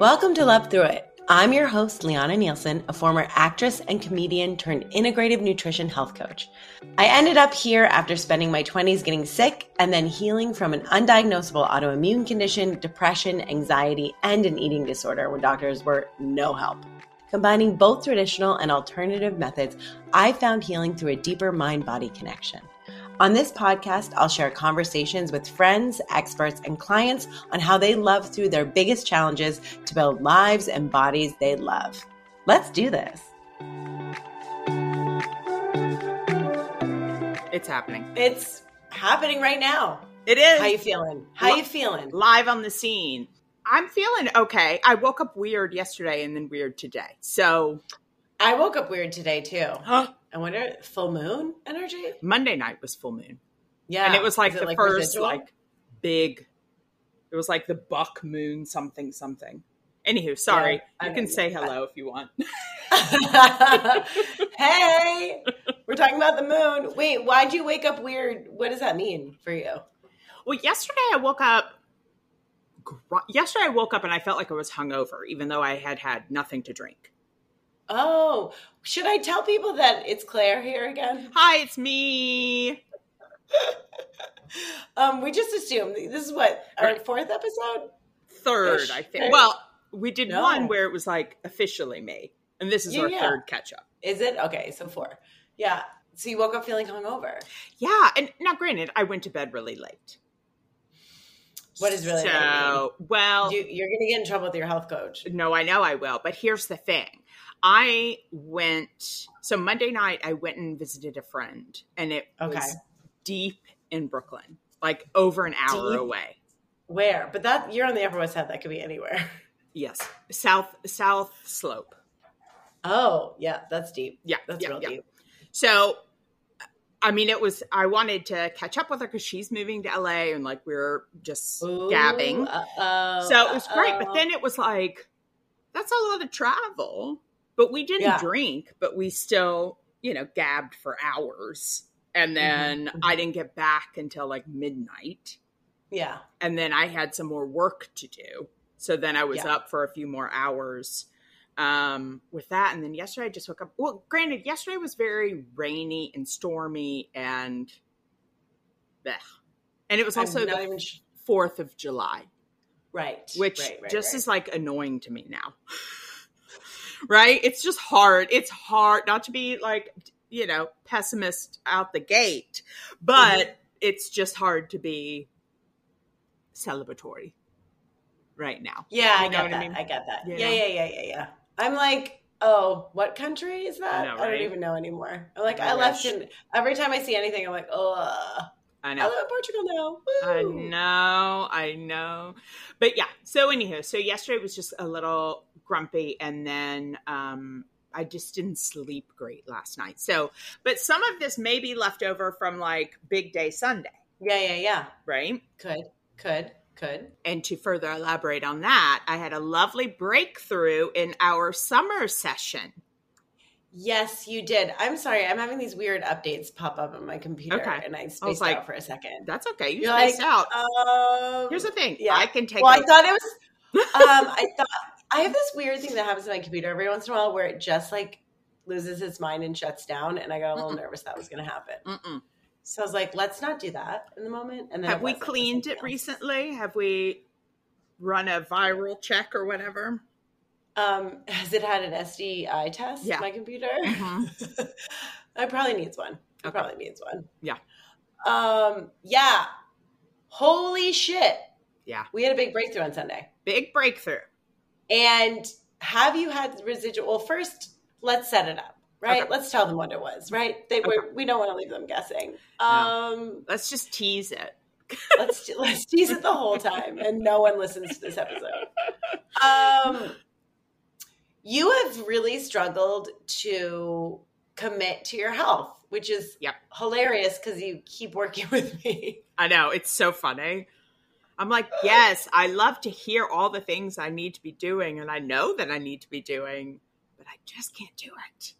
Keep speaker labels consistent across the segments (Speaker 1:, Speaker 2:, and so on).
Speaker 1: Welcome to Love Through It. I'm your host, Lianna Nielsen, a former actress and comedian turned integrative nutrition health coach. I ended up here after spending my 20s getting sick and then healing from an undiagnosable autoimmune condition, depression, anxiety, and an eating disorder when doctors were no help. Combining both traditional and alternative methods, I found healing through a deeper mind body connection. On this podcast, I'll share conversations with friends, experts, and clients on how they love through their biggest challenges to build lives and bodies they love. Let's do this.
Speaker 2: It's happening.
Speaker 1: It's happening right now.
Speaker 2: It is.
Speaker 1: How you feeling? How you feeling?
Speaker 2: Live on the scene. I'm feeling okay. I woke up weird yesterday and then weird today. So
Speaker 1: I woke up weird today too. Huh? I wonder, full moon energy?
Speaker 2: Monday night was full moon.
Speaker 1: Yeah.
Speaker 2: And it was like
Speaker 1: Is
Speaker 2: the
Speaker 1: like
Speaker 2: first
Speaker 1: residual?
Speaker 2: like big it was like the buck moon something something. Anywho, sorry.
Speaker 1: Yeah, I
Speaker 2: you can
Speaker 1: know.
Speaker 2: say hello if you want.
Speaker 1: hey, we're talking about the moon. Wait, why'd you wake up weird? What does that mean for you?
Speaker 2: Well, yesterday I woke up. Yesterday I woke up and I felt like I was hungover, even though I had had nothing to drink.
Speaker 1: Oh, should I tell people that it's Claire here again?
Speaker 2: Hi, it's me.
Speaker 1: Um, we just assumed this is what our fourth episode.
Speaker 2: Third. I think. Well, we did
Speaker 1: No.
Speaker 2: one where it was like officially me, and this is
Speaker 1: Yeah,
Speaker 2: our
Speaker 1: yeah.
Speaker 2: third catch up.
Speaker 1: Is it okay? So four. Yeah. So you woke up feeling hungover.
Speaker 2: Yeah, and now granted, I went to bed really late.
Speaker 1: What is really late
Speaker 2: so well?
Speaker 1: You, you're going to get in trouble with your health coach.
Speaker 2: No, I know I will. But here's the thing. I went so Monday night I went and visited a friend and it
Speaker 1: Okay.
Speaker 2: was deep in Brooklyn. Like over an hour
Speaker 1: Deep?
Speaker 2: away.
Speaker 1: Where? But that you're on the Upper West Side. That could be anywhere.
Speaker 2: Yes. South South Slope.
Speaker 1: Oh, yeah, that's deep.
Speaker 2: Yeah.
Speaker 1: That's
Speaker 2: yeah,
Speaker 1: real
Speaker 2: yeah.
Speaker 1: deep.
Speaker 2: So I mean it was I wanted to catch up with her cuz she's moving to LA and like we are just gabbing.
Speaker 1: Uh-oh,
Speaker 2: So it was great, but then it was like that's a lot of travel. But we didn't
Speaker 1: Yeah.
Speaker 2: drink, but we still, you know, gabbed for hours. And then
Speaker 1: Mhm,
Speaker 2: I didn't get back until like midnight.
Speaker 1: yeah,
Speaker 2: And then I had some more work to do. So then I was
Speaker 1: Yeah.
Speaker 2: up for a few more hours um, with that. And then yesterday I just woke up. Well, granted, yesterday was very rainy and stormy and bleh. And it was also the
Speaker 1: even
Speaker 2: 4th of July
Speaker 1: right,
Speaker 2: which
Speaker 1: right, right,
Speaker 2: just
Speaker 1: right.
Speaker 2: is like annoying to me now. Right? It's just hard. It's hard not to be like, you know, pessimist out the gate, but
Speaker 1: Mm-hmm.
Speaker 2: it's just hard to be celebratory right now.
Speaker 1: Yeah, I
Speaker 2: You know
Speaker 1: get
Speaker 2: what I
Speaker 1: that.
Speaker 2: mean?
Speaker 1: I get that.
Speaker 2: You
Speaker 1: Yeah, yeah, yeah, yeah, yeah. I'm like, oh, what country is that?
Speaker 2: I know,
Speaker 1: I don't even know anymore. I'm like,
Speaker 2: I
Speaker 1: I, left in. Every time I see anything, I'm like, oh,
Speaker 2: I know.
Speaker 1: I live in Portugal now.
Speaker 2: I know, I know. But yeah, so anywho, so yesterday was just a little grumpy and then um I just didn't sleep great last night. So, but some of this may be left over from like big day Sunday,
Speaker 1: Yeah, yeah, yeah.
Speaker 2: right?
Speaker 1: Could, could, could.
Speaker 2: And to further elaborate on that, I had a lovely breakthrough in our summer session.
Speaker 1: Yes, you did. I'm sorry. I'm having these weird updates pop up on my computer,
Speaker 2: Okay.
Speaker 1: and I spaced
Speaker 2: was like,
Speaker 1: out for a second.
Speaker 2: That's okay. You
Speaker 1: You're
Speaker 2: spaced
Speaker 1: like,
Speaker 2: out.
Speaker 1: Um,
Speaker 2: Here's the thing.
Speaker 1: yeah.
Speaker 2: I can take
Speaker 1: Well, I thought it was. Um, I thought I have this weird thing that happens to my computer every once in a while where it just like loses its mind and shuts down, and I got a little
Speaker 2: Mm-mm.
Speaker 1: nervous that was going to happen.
Speaker 2: Mm-mm.
Speaker 1: So I was like, let's not do that in the moment. And then
Speaker 2: Have we cleaned it recently? Have we run a viral check or whatever?
Speaker 1: Um, has it had an STI test?
Speaker 2: Yeah.
Speaker 1: My computer.
Speaker 2: Mhm.
Speaker 1: it probably needs one. It
Speaker 2: Okay.
Speaker 1: probably needs one.
Speaker 2: Yeah.
Speaker 1: Um. Yeah. Holy shit!
Speaker 2: Yeah.
Speaker 1: We had a big breakthrough on Sunday.
Speaker 2: Big breakthrough.
Speaker 1: And have you had residual? Well, first, let's set it up, right?
Speaker 2: Okay.
Speaker 1: Let's tell them what it was, right? They
Speaker 2: Okay.
Speaker 1: we're, we don't want to leave them guessing.
Speaker 2: No.
Speaker 1: Um,
Speaker 2: Let's just tease it.
Speaker 1: let's let's tease it the whole time, and no one listens to this episode. Um, you have really struggled to commit to your health, which is
Speaker 2: Yep.
Speaker 1: hilarious because you keep working with me.
Speaker 2: I know. It's so funny. I'm like, yes, I love to hear all the things I need to be doing, and I know that I need to be doing, but I just can't do it.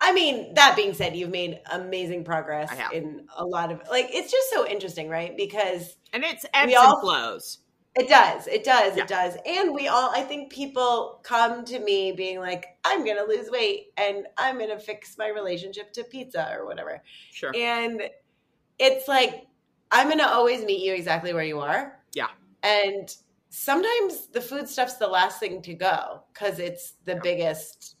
Speaker 1: I mean, that being said, you've made amazing progress in a lot of like it's just so interesting, right? Because
Speaker 2: And it's ebbs
Speaker 1: all-
Speaker 2: and flows.
Speaker 1: It does. It does.
Speaker 2: Yeah.
Speaker 1: It does. And we all, I think people come to me being like, I'm going to lose weight and I'm going to fix my relationship to pizza or whatever.
Speaker 2: Sure.
Speaker 1: And it's like, I'm going to always meet you exactly where you are. And sometimes the food stuff's the last thing to go because it's the biggest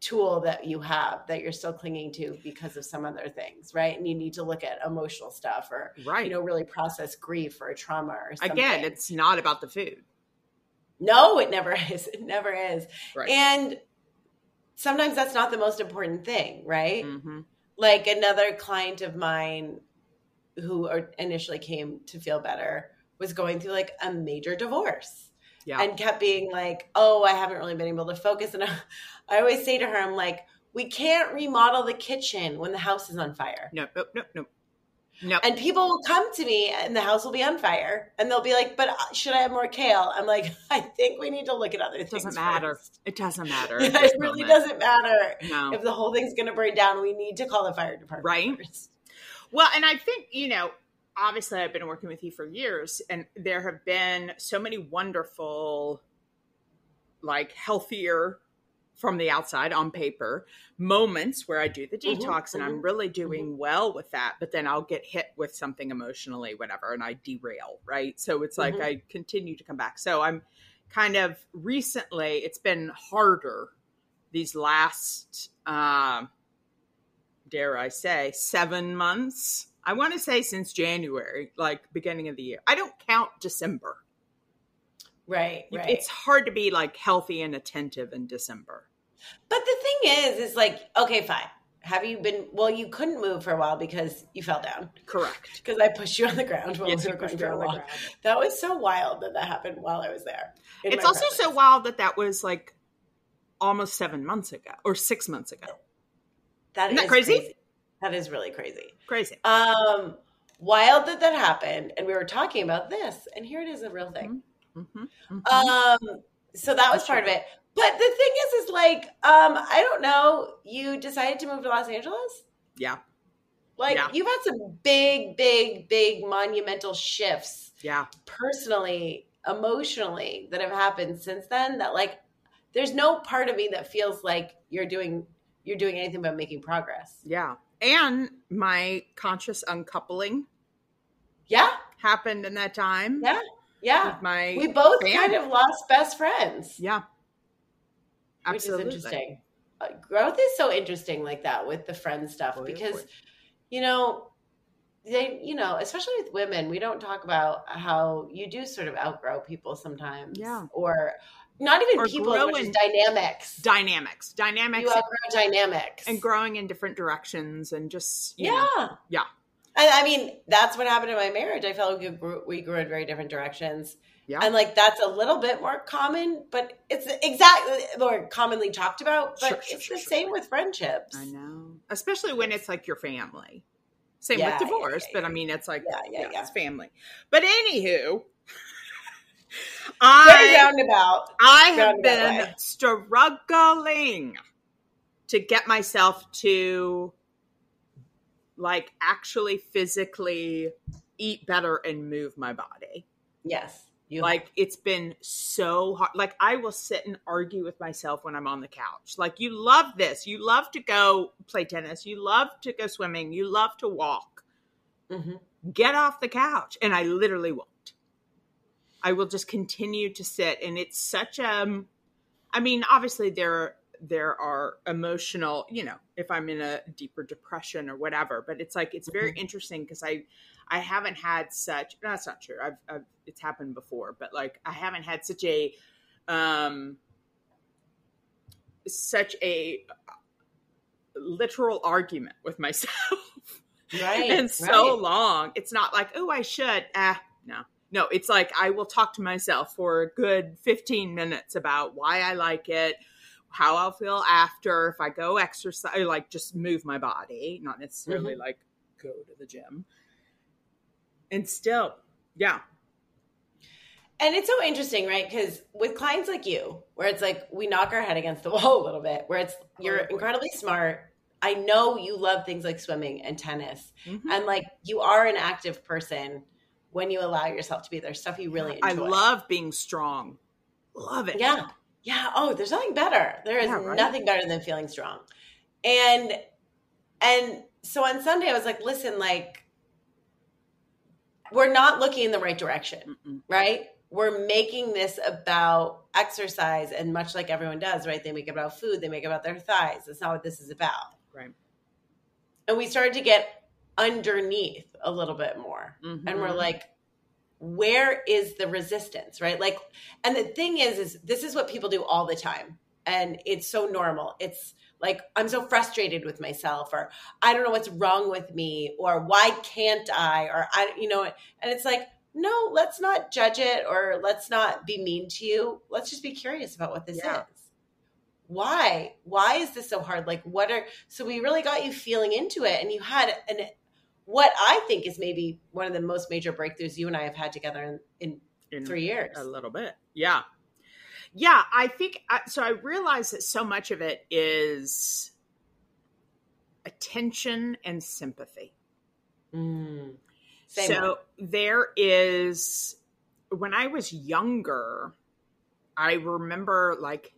Speaker 1: tool that you have that you're still clinging to because of some other things, right? And you need to look at emotional stuff or,
Speaker 2: right.
Speaker 1: you know, really process grief or trauma or something.
Speaker 2: Again, it's not about the food.
Speaker 1: No, it never is. It never is.
Speaker 2: Right.
Speaker 1: And sometimes that's not the most important thing, right?
Speaker 2: hmm
Speaker 1: Like another client of mine who initially came to feel better was going through like a major divorce
Speaker 2: Yeah.
Speaker 1: and kept being like, "Oh, I haven't really been able to focus." And I, I always say to her, "I'm like, we can't remodel the kitchen when the house is on fire."
Speaker 2: no, no, no, no. No.
Speaker 1: And people will come to me and the house will be on fire and they'll be like, but uh, should I have more kale? I'm like, I think we need to look at other
Speaker 2: It
Speaker 1: things.
Speaker 2: doesn't matter. It doesn't matter.
Speaker 1: Yeah, it really
Speaker 2: moment.
Speaker 1: doesn't matter.
Speaker 2: No.
Speaker 1: If the whole thing's going to burn down, we need to call the fire department.
Speaker 2: Right.
Speaker 1: first.
Speaker 2: Well, and I think, you know, obviously I've been working with you for years, and there have been so many wonderful, like healthier from the outside on paper moments where I do the
Speaker 1: Mhm,
Speaker 2: detox and I'm
Speaker 1: mhm,
Speaker 2: really doing well with that, but then I'll get hit with something emotionally, whatever, and I derail, right? So it's like
Speaker 1: Mhm.
Speaker 2: I continue to come back. So I'm kind of recently, it's been harder these last, um, dare I say, seven months. I want to say since January, like beginning of the year. I don't count December.
Speaker 1: Right, right.
Speaker 2: It's hard to be like healthy and attentive in December.
Speaker 1: but the thing is, is like, okay, fine. Have you been, well, you couldn't move for a while because you fell down.
Speaker 2: Correct.
Speaker 1: Because I pushed you on the ground while
Speaker 2: Yes,
Speaker 1: we
Speaker 2: you
Speaker 1: were going for a walk. That was so wild that that happened while I was there.
Speaker 2: It's also so wild that that was like almost seven months ago or six months ago.
Speaker 1: That
Speaker 2: Isn't that
Speaker 1: is
Speaker 2: crazy?
Speaker 1: That is really crazy.
Speaker 2: Crazy.
Speaker 1: Um, wild that that happened, and we were talking about this, and here it is, a real thing.
Speaker 2: hmm
Speaker 1: Um, so that was part of it. But the thing is, is like, um, I don't know. You decided to move to Los Angeles.
Speaker 2: yeah.
Speaker 1: Like,
Speaker 2: Yeah.
Speaker 1: you've had some big, big, big monumental shifts
Speaker 2: Yeah.
Speaker 1: personally, emotionally that have happened since then. That like, there's no part of me that feels like you're doing you're doing anything but making progress.
Speaker 2: Yeah. And my conscious uncoupling
Speaker 1: Yeah,
Speaker 2: happened in that time.
Speaker 1: yeah, yeah.
Speaker 2: My
Speaker 1: We both
Speaker 2: family.
Speaker 1: kind of lost best friends.
Speaker 2: Yeah. Absolutely.
Speaker 1: which is interesting. Uh, growth is so interesting like that with the friend stuff
Speaker 2: Boy, oh
Speaker 1: because
Speaker 2: boy.
Speaker 1: you know they you know especially with women we don't talk about how you do sort of outgrow people sometimes
Speaker 2: Yeah.
Speaker 1: or not even people as
Speaker 2: grow
Speaker 1: much as dynamics
Speaker 2: dynamics. Dynamics
Speaker 1: you outgrow dynamics
Speaker 2: and growing in different directions and just you
Speaker 1: yeah
Speaker 2: know, yeah.
Speaker 1: and i mean that's what happened in my marriage i felt like we grew, we grew in very different directions
Speaker 2: Yeah.
Speaker 1: and like that's a little bit more common but it's exactly more commonly talked about but
Speaker 2: Sure, sure,
Speaker 1: it's
Speaker 2: sure,
Speaker 1: the
Speaker 2: sure.
Speaker 1: same with friendships
Speaker 2: I know. Especially when it's like your family. Same
Speaker 1: Yeah,
Speaker 2: with divorce,
Speaker 1: yeah,
Speaker 2: but I mean it's like
Speaker 1: Yeah, yeah, yeah.
Speaker 2: it's family. But anywho,
Speaker 1: very
Speaker 2: I
Speaker 1: roundabout
Speaker 2: I have
Speaker 1: roundabout
Speaker 2: been
Speaker 1: way.
Speaker 2: struggling to get myself to like actually physically eat better and move my body.
Speaker 1: Yes. You
Speaker 2: Like it's been so hard. Like I will sit and argue with myself when I'm on the couch. Like you love this. You love to go play tennis. You love to go swimming. You love to walk.
Speaker 1: Mhm.
Speaker 2: Get off the couch. And I literally won't. I will just continue to sit and it's such a I mean, obviously there there are emotional, you know, if I'm in a deeper depression or whatever, but it's like it's very interesting because I I haven't had such no, that's not true. I've, I've it's happened before, but like I haven't had such a um such a literal argument with myself
Speaker 1: right.
Speaker 2: in so
Speaker 1: right.
Speaker 2: long. It's not like, oh, I should. Ah, no. No, it's like I will talk to myself for a good 15 minutes about why I like it, how I'll feel after if I go exercise, like just move my body, not necessarily
Speaker 1: Mm-hmm.
Speaker 2: like go to the gym. And still, yeah,
Speaker 1: And it's so interesting, right? Because with clients like you, where it's like we knock our head against the wall a little bit, where it's you're
Speaker 2: Oh,
Speaker 1: incredibly smart. I know you love things like swimming and tennis,
Speaker 2: Mhm.
Speaker 1: and like you are an active person. When you allow yourself to be there, stuff you really enjoy.
Speaker 2: I love being strong. Love it.
Speaker 1: Yeah. Yeah. Oh, there's nothing better. There is
Speaker 2: Yeah, right?
Speaker 1: nothing better than feeling strong. And and so on Sunday I was like, listen, like we're not looking in the right direction,
Speaker 2: Mm-mm.
Speaker 1: right? We're making this about exercise and much like everyone does, right? They make it about food, they make it about their thighs. That's not what this is about.
Speaker 2: Right.
Speaker 1: And we started to get underneath a little bit more. And we're
Speaker 2: Mhm.
Speaker 1: like where is the resistance right? Like and the thing is is this is what people do all the time. And it's so normal. It's like i'm so frustrated with myself or i don't know what's wrong with me or why can't i or i you know and it's like no let's not judge it or let's not be mean to you. Let's just be curious about what this
Speaker 2: Yeah.
Speaker 1: is. Why? Why is this so hard? Like what are so we really got you feeling into it and you had an what i think is maybe one of the most major breakthroughs you and i have had together in, in
Speaker 2: In
Speaker 1: three years
Speaker 2: a little bit. Yeah. Yeah. I think I- so. I realize that so much of it is attention and sympathy.
Speaker 1: Mm.
Speaker 2: So there is, when I was younger, I remember like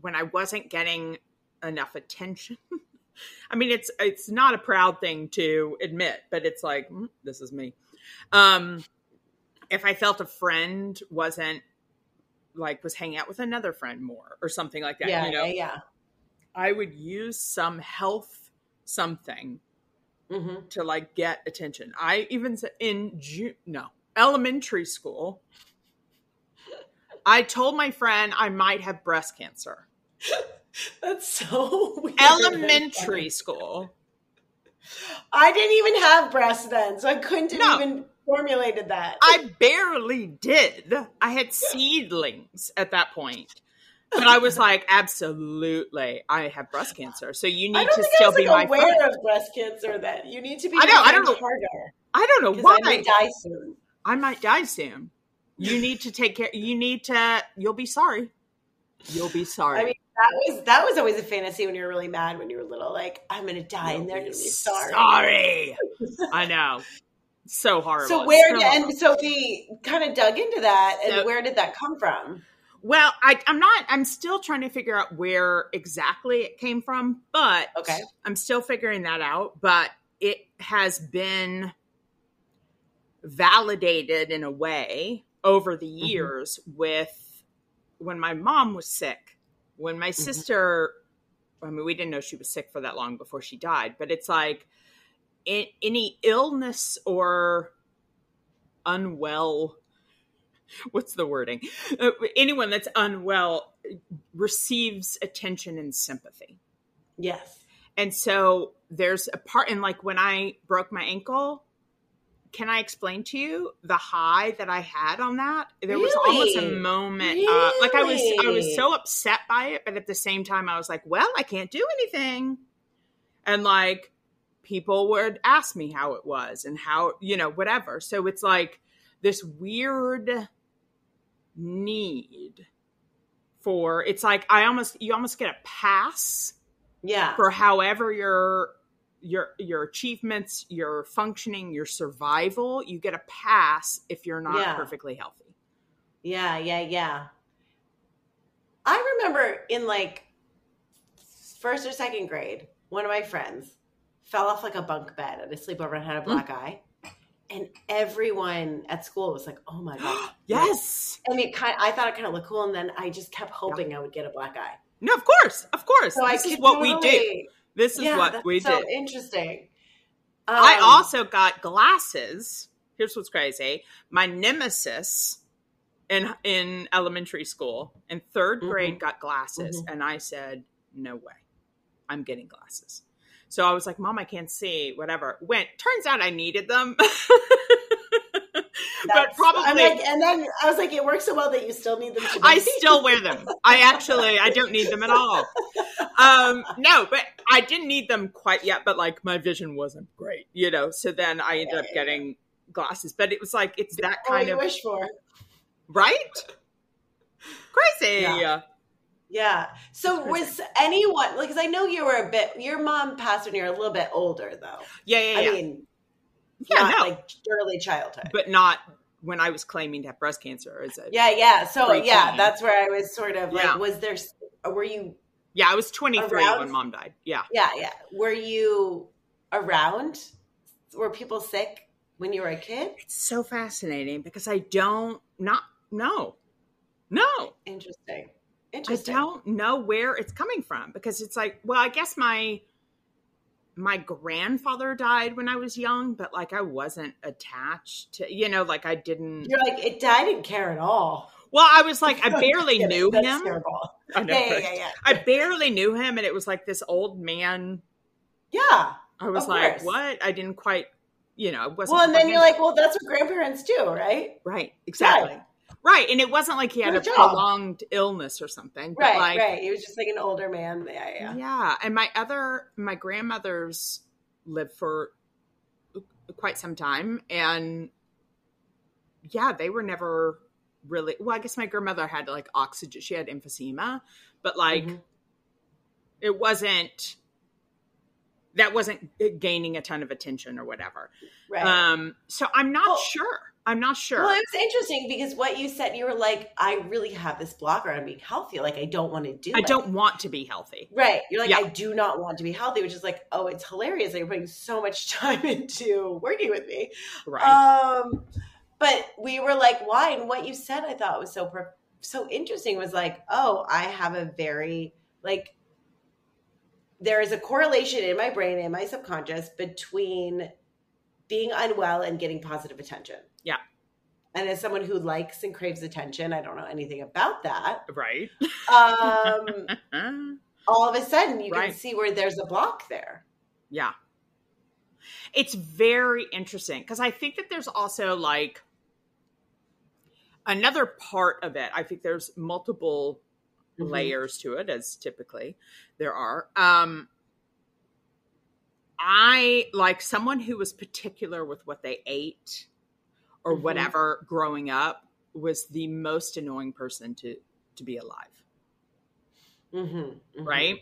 Speaker 2: when I wasn't getting enough attention. I mean, it's it's not a proud thing to admit, but it's like mm, this is me. Um, if I felt a friend wasn't like was hanging out with another friend more or something like that,
Speaker 1: yeah
Speaker 2: you know,
Speaker 1: yeah yeah
Speaker 2: I would use some health something
Speaker 1: hmm
Speaker 2: to like get attention. I even said in June, no, elementary school, I told my friend I might have breast cancer.
Speaker 1: that's so weird.
Speaker 2: Elementary school.
Speaker 1: i didn't even have breasts then so i couldn't have
Speaker 2: No.
Speaker 1: even formulated that
Speaker 2: I barely did. I had seedlings at that point. But I was like, absolutely, I have breast cancer. So you need to still
Speaker 1: was
Speaker 2: be
Speaker 1: like
Speaker 2: my
Speaker 1: aware
Speaker 2: friend.
Speaker 1: of breast cancer. Then you need to be.
Speaker 2: I know, I don't know
Speaker 1: harder
Speaker 2: I don't know why.
Speaker 1: I might die soon.
Speaker 2: I might die soon. You need to take care. You need to. You'll be sorry. You'll be sorry.
Speaker 1: I mean, that was that was always a fantasy when you were really mad when you were little. Like I'm gonna die and they're gonna be sorry.
Speaker 2: Sorry. I know. So horrible.
Speaker 1: So where
Speaker 2: So
Speaker 1: did,
Speaker 2: horrible.
Speaker 1: and so we kind of dug into that, and
Speaker 2: So-
Speaker 1: where did that come from?
Speaker 2: Well, I, I'm not. I'm still trying to figure out where exactly it came from, but
Speaker 1: Okay.
Speaker 2: I'm still figuring that out. But it has been validated in a way over the
Speaker 1: Mm-hmm.
Speaker 2: years with when my mom was sick, when my
Speaker 1: Mm-hmm.
Speaker 2: sister. I mean, we didn't know she was sick for that long before she died, but it's like in, any illness or unwell what's the wording uh, anyone that's unwell receives attention and sympathy
Speaker 1: Yes.
Speaker 2: and so there's a part and like when i broke my ankle can i explain to you the high that i had on that there was almost a
Speaker 1: Really?
Speaker 2: moment uh, like i was i was so upset by it but at the same time i was like well i can't do anything and like people would ask me how it was and how you know whatever so it's like this weird need for it's like i almost you almost get a pass
Speaker 1: Yeah.
Speaker 2: for however your your your achievements your functioning your survival you get a pass if you're not
Speaker 1: Yeah.
Speaker 2: perfectly healthy
Speaker 1: Yeah, yeah, yeah. I remember in like first or second grade, one of my friends fell off like a bunk bed at a sleepover and had a
Speaker 2: Mm.
Speaker 1: black eye. And everyone at school was like, "Oh my god!"
Speaker 2: yes
Speaker 1: And it kind, I thought it kind of looked cool, and then I just kept hoping I would get a black eye.
Speaker 2: no of course of course
Speaker 1: So
Speaker 2: this is what we do this is
Speaker 1: yeah,
Speaker 2: what
Speaker 1: that's
Speaker 2: we
Speaker 1: so
Speaker 2: do
Speaker 1: interesting.
Speaker 2: I
Speaker 1: Um,
Speaker 2: also got glasses. Here's what's crazy. My nemesis in in elementary school in 3rd
Speaker 1: Mhm.
Speaker 2: grade got glasses and I said, "No way. I'm getting glasses." So I was like, "Mom, I can't see, whatever." Went turns out I needed them. but probably
Speaker 1: I'm like, and then I was like, it works so well that you still need them. To
Speaker 2: I still wear them. I actually I don't need them at all. Um no, but I didn't need them quite yet, but like my vision wasn't great, you know. So then I ended up
Speaker 1: Yeah, yeah,
Speaker 2: getting glasses, but it was like it's that kind
Speaker 1: you
Speaker 2: of
Speaker 1: wish for.
Speaker 2: right? Crazy.
Speaker 1: Yeah. Yeah. So was anyone like? because I know you were a bit your mom passed when you were a little bit older though.
Speaker 2: Yeah, yeah,
Speaker 1: I
Speaker 2: yeah.
Speaker 1: mean
Speaker 2: Yeah,
Speaker 1: not
Speaker 2: no.
Speaker 1: like early childhood.
Speaker 2: but not when I was claiming to have breast cancer. As a,
Speaker 1: yeah, yeah. So yeah, that's where I was sort of like,
Speaker 2: Yeah.
Speaker 1: was there? Were you?
Speaker 2: yeah, I was 23
Speaker 1: Around-
Speaker 2: when mom died. Yeah.
Speaker 1: Yeah, yeah. Were you around? Were people sick when you were a kid?
Speaker 2: It's so fascinating because I don't not no. No.
Speaker 1: Interesting. Interesting.
Speaker 2: I don't know where it's coming from because it's like, well, I guess my my grandfather died when I was young, but like I wasn't attached to, you know, like I didn't.
Speaker 1: You're like it. I didn't care at all.
Speaker 2: Well, I was like, I barely knew
Speaker 1: that's
Speaker 2: him.
Speaker 1: Terrible.
Speaker 2: I know,
Speaker 1: Yeah, yeah, yeah, yeah.
Speaker 2: I barely knew him, and it was like this old man.
Speaker 1: Yeah.
Speaker 2: I was like,
Speaker 1: course.
Speaker 2: what? I didn't quite, you know, I wasn't.
Speaker 1: Well, and then you're like, well, that's what grandparents do, right?
Speaker 2: right, exactly, right, and it wasn't like he had a
Speaker 1: job.
Speaker 2: prolonged illness or something, but
Speaker 1: Right,
Speaker 2: like,
Speaker 1: right. He was just like an older man. Yeah, yeah.
Speaker 2: Yeah, and my other my grandmothers lived for quite some time, and yeah, they were never really. Well, I guess my grandmother had like oxygen; she had emphysema, but like
Speaker 1: Mhm.
Speaker 2: it wasn't. That wasn't gaining a ton of attention or whatever.
Speaker 1: Right.
Speaker 2: Um, so I'm not
Speaker 1: Well-
Speaker 2: sure. I'm not sure.
Speaker 1: Well, it was interesting because what you said, you were like, I really have this blocker on being healthy. Like, I don't want to do
Speaker 2: I
Speaker 1: it.
Speaker 2: don't want to be healthy.
Speaker 1: Right. You're like,
Speaker 2: Yeah.
Speaker 1: I do not want to be healthy, which is like, oh, it's hilarious that you're putting so much time into working with me.
Speaker 2: Right.
Speaker 1: Um, but we were like, why? And what you said, I thought was so so interesting. Was like, oh, I have a very like there is a correlation in my brain and my subconscious between being unwell and getting positive attention.
Speaker 2: Yeah.
Speaker 1: And as someone who likes and craves attention, I don't know anything about that.
Speaker 2: right.
Speaker 1: Um, all of a sudden, you
Speaker 2: Right.
Speaker 1: can see where there's a block there.
Speaker 2: Yeah. It's very interesting because I think that there's also like another part of it. I think there's multiple
Speaker 1: Mhm.
Speaker 2: layers to it, as typically there are. Um, I like someone who was particular with what they ate or
Speaker 1: Mhm.
Speaker 2: whatever growing up was the most annoying person to to be alive
Speaker 1: Mhm, mhm.
Speaker 2: right?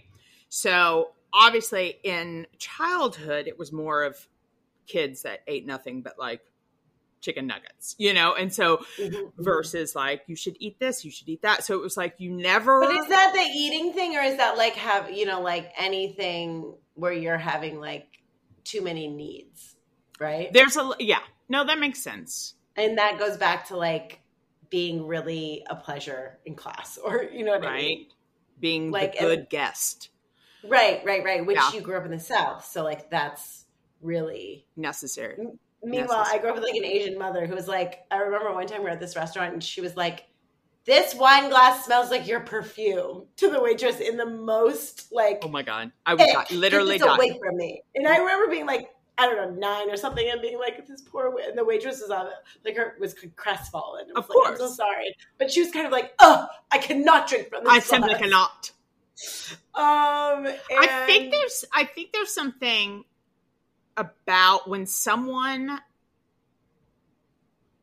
Speaker 2: So obviously in childhood it was more of kids that ate nothing but like chicken nuggets, you know? And so
Speaker 1: Mhm, mhm.
Speaker 2: versus like you should eat this, you should eat that. So it was like you never
Speaker 1: But is that the eating thing, or is that like have you know like anything where you're having like too many needs, right?
Speaker 2: there's a yeah. No, that makes sense.
Speaker 1: And that goes back to like being really a pleasure in class, or you know what I mean?
Speaker 2: Being
Speaker 1: Like,
Speaker 2: the good guest
Speaker 1: Right, right, right. Which
Speaker 2: Yeah.
Speaker 1: you grew up in the South, so like that's really.
Speaker 2: necessary.
Speaker 1: Meanwhile, I grew up with like an Asian mother who was like, I remember one time we were at this restaurant and she was like, "This wine glass smells like your perfume." To the waitress in the most like
Speaker 2: Oh my god. I
Speaker 1: "Hey,
Speaker 2: literally
Speaker 1: this away from me. And I remember being like, I don't know, nine or something, and being like, this poor, and the waitress was on, like, her was crestfallen. Was
Speaker 2: Of
Speaker 1: like, I'm so
Speaker 2: course.
Speaker 1: sorry, but she was kind of like, oh, I cannot drink from this.
Speaker 2: I simply
Speaker 1: glass."
Speaker 2: cannot.
Speaker 1: Um,
Speaker 2: I think there's I think there's something about when someone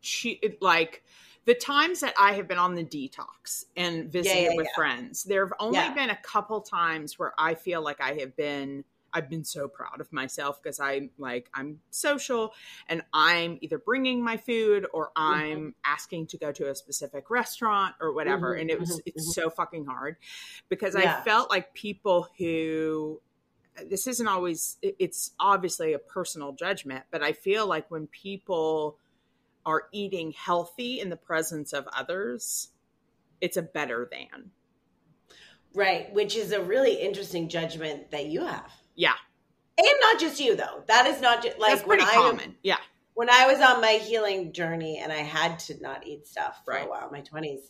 Speaker 2: she like the times that I have been on the detox and visited
Speaker 1: yeah,
Speaker 2: with
Speaker 1: yeah.
Speaker 2: friends, there have only
Speaker 1: Yeah.
Speaker 2: been a couple times where I feel like I have been I've been so proud of myself because I'm like I'm social and I'm either bringing my food or
Speaker 1: Mm-hmm.
Speaker 2: I'm asking to go to a specific restaurant or whatever
Speaker 1: Mhm,
Speaker 2: and it was
Speaker 1: mhm,
Speaker 2: it's
Speaker 1: mhm.
Speaker 2: so fucking hard because
Speaker 1: Yeah.
Speaker 2: I felt like people who this isn't always it's obviously a personal judgment but I feel like when people are eating healthy in the presence of others it's a better than
Speaker 1: right, which is a really interesting judgment that you have.
Speaker 2: yeah
Speaker 1: And not just you, though. That is not just like
Speaker 2: that's pretty
Speaker 1: when I
Speaker 2: common yeah
Speaker 1: when I was on my healing journey and I had to not eat stuff for
Speaker 2: Right.
Speaker 1: a while in my 20s,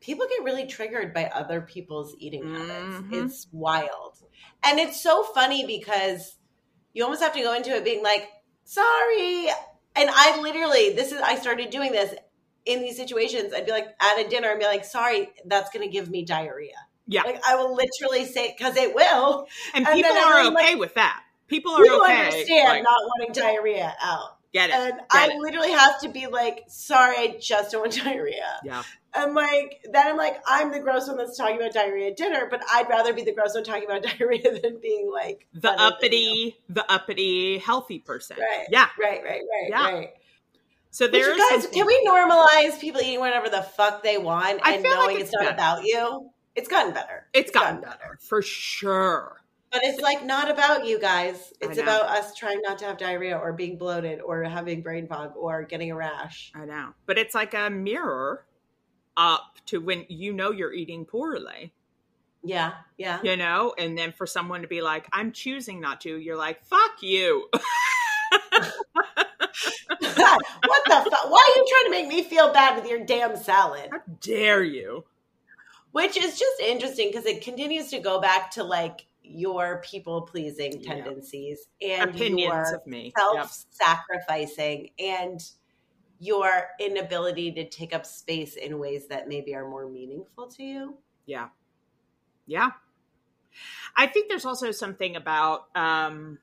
Speaker 1: people get really triggered by other people's eating habits.
Speaker 2: Mhm.
Speaker 1: It's wild. And it's so funny because you almost have to go into it being like, sorry. And I literally, this is, I started doing this in these situations. I'd be like at a dinner and be like, sorry, that's going to give me diarrhea.
Speaker 2: yeah
Speaker 1: Like I will literally say, because it will.
Speaker 2: and
Speaker 1: and
Speaker 2: people are okay
Speaker 1: like,
Speaker 2: with that people are
Speaker 1: You
Speaker 2: okay
Speaker 1: understand
Speaker 2: like-
Speaker 1: not wanting diarrhea out.
Speaker 2: Get it.
Speaker 1: And
Speaker 2: Get
Speaker 1: I
Speaker 2: it.
Speaker 1: literally have to be like, sorry, I just don't want diarrhea.
Speaker 2: Yeah.
Speaker 1: And like, then I'm like, I'm the gross one that's talking about diarrhea at dinner, but I'd rather be the gross one talking about diarrhea than being like
Speaker 2: The
Speaker 1: better
Speaker 2: uppity, the uppity healthy person.
Speaker 1: Right.
Speaker 2: Yeah.
Speaker 1: Right, right, right,
Speaker 2: Yeah.
Speaker 1: right.
Speaker 2: So there's
Speaker 1: guys, can we normalize people eating whatever the fuck they want and
Speaker 2: feel like
Speaker 1: knowing
Speaker 2: it's
Speaker 1: it's, not about you? It's gotten better.
Speaker 2: It's gotten better for sure.
Speaker 1: But it's like not about you guys. It's about us trying not to have diarrhea or being bloated or having brain fog or getting a rash.
Speaker 2: I know. But it's like a mirror up to when you know you're eating poorly,
Speaker 1: Yeah, yeah.
Speaker 2: you know? And then for someone to be like, I'm choosing not to, you're like, fuck you.
Speaker 1: God, what the fuck? Why are you trying to make me feel bad with your damn salad?
Speaker 2: How dare you?
Speaker 1: Which is just interesting because it continues to go back to like your people pleasing
Speaker 2: Yeah.
Speaker 1: tendencies and
Speaker 2: Opinions
Speaker 1: your
Speaker 2: of me. Yep.
Speaker 1: self sacrificing and your inability to take up space in ways that maybe are more meaningful to you.
Speaker 2: Yeah. Yeah. I think there's also something about um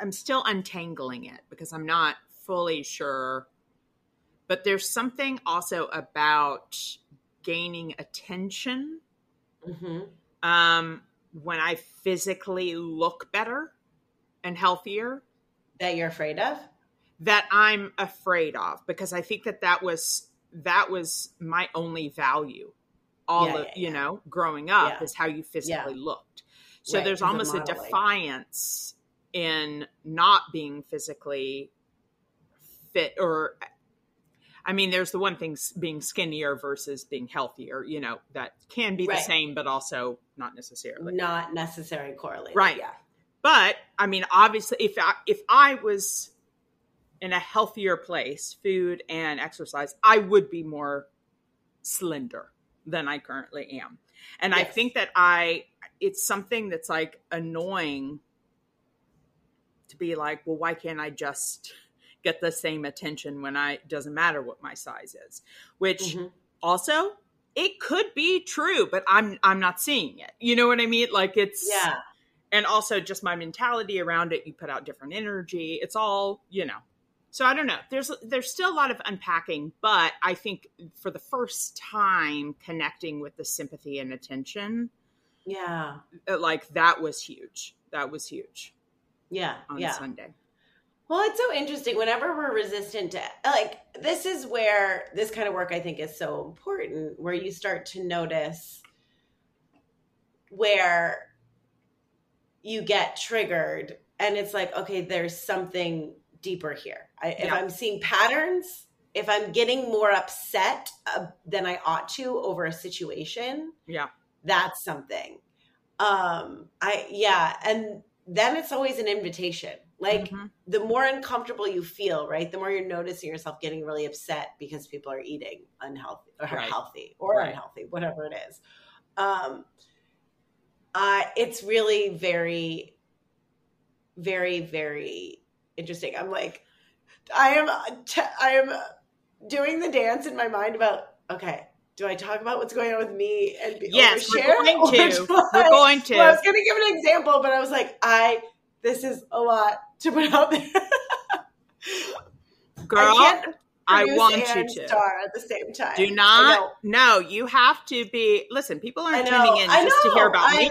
Speaker 2: I'm still untangling it because I'm not fully sure. But there's something also about gaining attention
Speaker 1: Mm-hmm.
Speaker 2: um when I physically look better and healthier
Speaker 1: That you're afraid of?
Speaker 2: that I'm afraid of because I think that that was that was my only value. All
Speaker 1: Yeah,
Speaker 2: of
Speaker 1: yeah,
Speaker 2: you
Speaker 1: yeah.
Speaker 2: know, growing up is how you physically looked. So
Speaker 1: Right,
Speaker 2: there's almost a defiance in not being physically fit or I mean, there's the one thing being skinnier versus being healthier, you know, that can be the same, but also not necessarily.
Speaker 1: Not necessarily correlated.
Speaker 2: Right.
Speaker 1: Yeah.
Speaker 2: But I mean, obviously, if I, if I was in a healthier place, food and exercise, I would be more slender than I currently am. And I think that I, it's something that's like annoying to be like, well, why can't I just get the same attention when I, doesn't matter what my size is, which
Speaker 1: Mhm.
Speaker 2: also it could be true, but I'm, I'm not seeing it. You know what I mean? Like it's,
Speaker 1: Yeah.
Speaker 2: and also just my mentality around it you put out different energy it's all you know so i don't know there's there's still a lot of unpacking but i think for the first time connecting with the sympathy and attention
Speaker 1: Yeah.
Speaker 2: uh, like that was huge that was huge
Speaker 1: Yeah.
Speaker 2: on
Speaker 1: yeah.
Speaker 2: sunday
Speaker 1: Well, it's so interesting. Whenever we're resistant to, like, this is where this kind of work I think is so important, where you start to notice where you get triggered and it's like, okay, there's something deeper here. I, If I'm seeing patterns, if I'm getting more upset uh, than I ought to over a situation,
Speaker 2: yeah
Speaker 1: that's something. Um, I, yeah. And then it's always an invitation. Like,
Speaker 2: Mhm.
Speaker 1: the more uncomfortable you feel, right, the more you're noticing yourself getting really upset because people are eating unhealthy or
Speaker 2: Right.
Speaker 1: healthy or
Speaker 2: Right.
Speaker 1: unhealthy, whatever it is. Um, uh, it's really very, very, very interesting. I'm like, I am, t- I am doing the dance in my mind about okay. Do I talk about what's going on with me and be
Speaker 2: yes we're going to we're going to
Speaker 1: well, I was going to give an example, but I was like, I this is a lot to put out there.
Speaker 2: girl
Speaker 1: I
Speaker 2: I want you to.
Speaker 1: star at the same time.
Speaker 2: do not no you have to be listen people aren't tuning in just to hear about me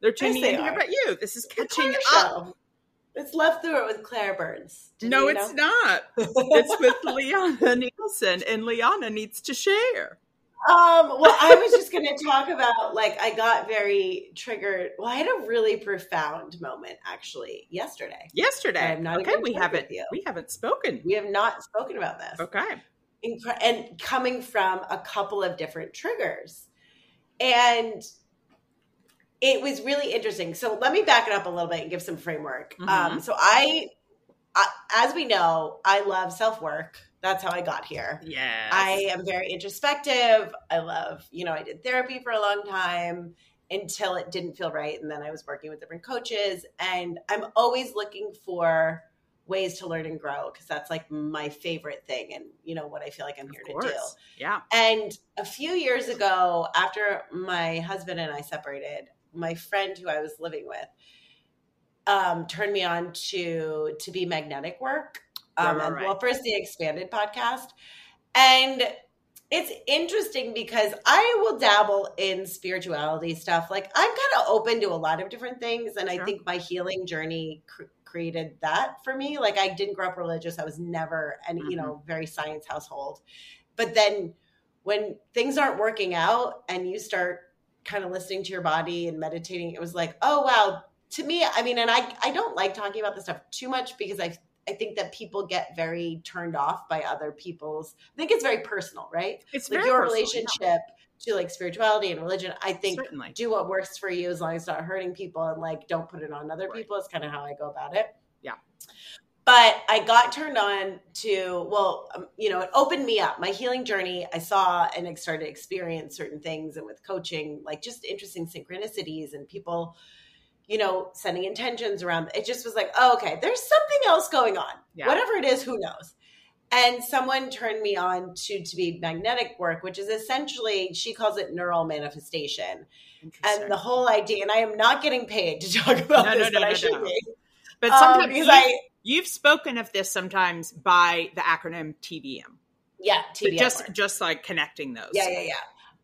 Speaker 2: they're tuning
Speaker 1: they
Speaker 2: in to hear about you this is catching up
Speaker 1: show. It's left through it with Claire Burns. Did
Speaker 2: No, it's
Speaker 1: know?
Speaker 2: not. It's with Lianna Nielsen, and Lianna needs to share.
Speaker 1: Um, well, I was just going to talk about like I got very triggered. Well, I had a really profound moment actually yesterday.
Speaker 2: Yesterday.
Speaker 1: I'm not
Speaker 2: okay, we haven't we haven't spoken.
Speaker 1: We have not spoken about this.
Speaker 2: Okay.
Speaker 1: Incre- and coming from a couple of different triggers. And it was really interesting. So let me back it up a little bit and give some framework.
Speaker 2: Mhm.
Speaker 1: Um, so I, I, as we know, I love self work. That's how I got here.
Speaker 2: Yeah.
Speaker 1: I am very introspective. I love, you know, I did therapy for a long time until it didn't feel right. And then I was working with different coaches. And I'm always looking for ways to learn and grow because that's like my favorite thing and, you know, what I feel like I'm here
Speaker 2: of
Speaker 1: to do.
Speaker 2: Yeah.
Speaker 1: And a few years ago, after my husband and I separated, my friend who I was living with um, turned me on to to be magnetic work. Um,
Speaker 2: Right, right, right.
Speaker 1: well, first the expanded podcast, and it's interesting because I will dabble in spirituality stuff. Like I'm kind of open to a lot of different things, and I think my healing journey cr- created that for me. Like I didn't grow up religious; I was never, and you know, very science household. But then when things aren't working out, and you start kind of listening to your body and meditating, it was like, oh wow. To me, I mean, and I I don't like talking about this stuff too much because I I think that people get very turned off by other people's. I think it's very personal, right?
Speaker 2: It's
Speaker 1: Like
Speaker 2: very
Speaker 1: your relationship to like spirituality and religion. I think
Speaker 2: certainly.
Speaker 1: do what works for you as long as it's not hurting people and like don't put it on other
Speaker 2: Right.
Speaker 1: people. Is kind of how I go about it.
Speaker 2: Yeah.
Speaker 1: But I got turned on to well, um, you know, it opened me up. My healing journey. I saw and I started to experience certain things, and with coaching, like just interesting synchronicities and people you know, sending intentions around. It just was like, oh, okay, there's something else going on.
Speaker 2: Yeah.
Speaker 1: Whatever it is, who knows? And someone turned me on to to be magnetic work, which is essentially she calls it neural manifestation. And the whole idea, and I am not getting paid to talk about
Speaker 2: No, no,
Speaker 1: this,
Speaker 2: no,
Speaker 1: but I
Speaker 2: no,
Speaker 1: should
Speaker 2: no.
Speaker 1: be.
Speaker 2: but
Speaker 1: Um,
Speaker 2: sometimes
Speaker 1: because
Speaker 2: you,
Speaker 1: I
Speaker 2: you've spoken of this sometimes by the acronym TBM.
Speaker 1: yeah,
Speaker 2: But just
Speaker 1: work.
Speaker 2: just like connecting those.
Speaker 1: yeah, yeah, yeah.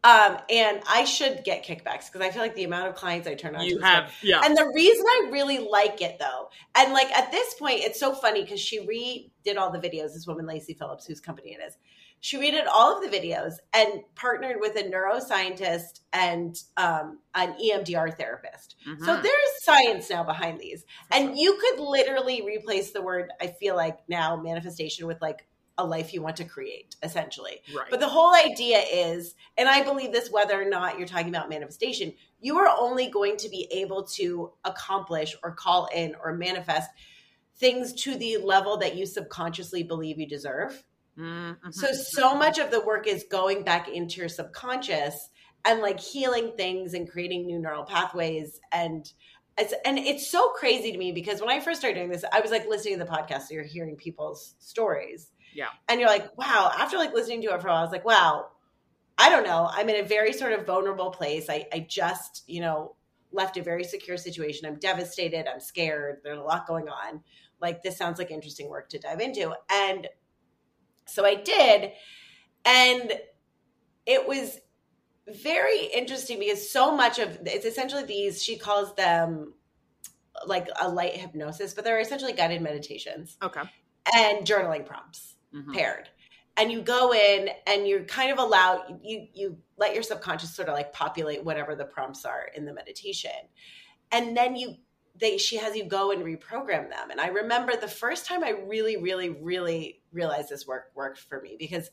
Speaker 1: Um, and I should get kickbacks because I feel like the amount of clients I turn on
Speaker 2: You
Speaker 1: to this work-
Speaker 2: have yeah.
Speaker 1: And the reason I really like it though, and like at this point, it's so funny because she redid all the videos. This woman, Lacy Phillips, whose company it is, she redid all of the videos and partnered with a neuroscientist and um, an EMDR therapist. So
Speaker 2: Mhm.
Speaker 1: there's science now behind these, and you could literally replace the word. I feel like now manifestation with like a life you want to create, essentially.
Speaker 2: right.
Speaker 1: But the whole idea is, and I believe this whether or not you're talking about manifestation, you are only going to be able to accomplish or call in or manifest things to the level that you subconsciously believe you deserve.
Speaker 2: Mhm,
Speaker 1: So, so much of the work is going back into your subconscious and like healing things and creating new neural pathways. And it's, and it's so crazy to me because when I first started doing this, I was like listening to the podcast. So you're hearing people's stories.
Speaker 2: Yeah.
Speaker 1: And you're like, wow, after like listening to it for a while, I was like, wow, I don't know. I'm in a very sort of vulnerable place. I, I just, you know, left a very secure situation. I'm devastated. I'm scared. There's a lot going on. Like, this sounds like interesting work to dive into. And so I did. And it was very interesting because so much of it's essentially these, she calls them like a light hypnosis, but they're essentially guided meditations
Speaker 2: Okay.
Speaker 1: and journaling prompts
Speaker 2: Mhm.
Speaker 1: paired. And you go in and you're kind of allowed you you let your subconscious sort of like populate whatever the prompts are in the meditation. And then you they she has you go and reprogram them. And i remember the first time i really really really realized this work worked for me because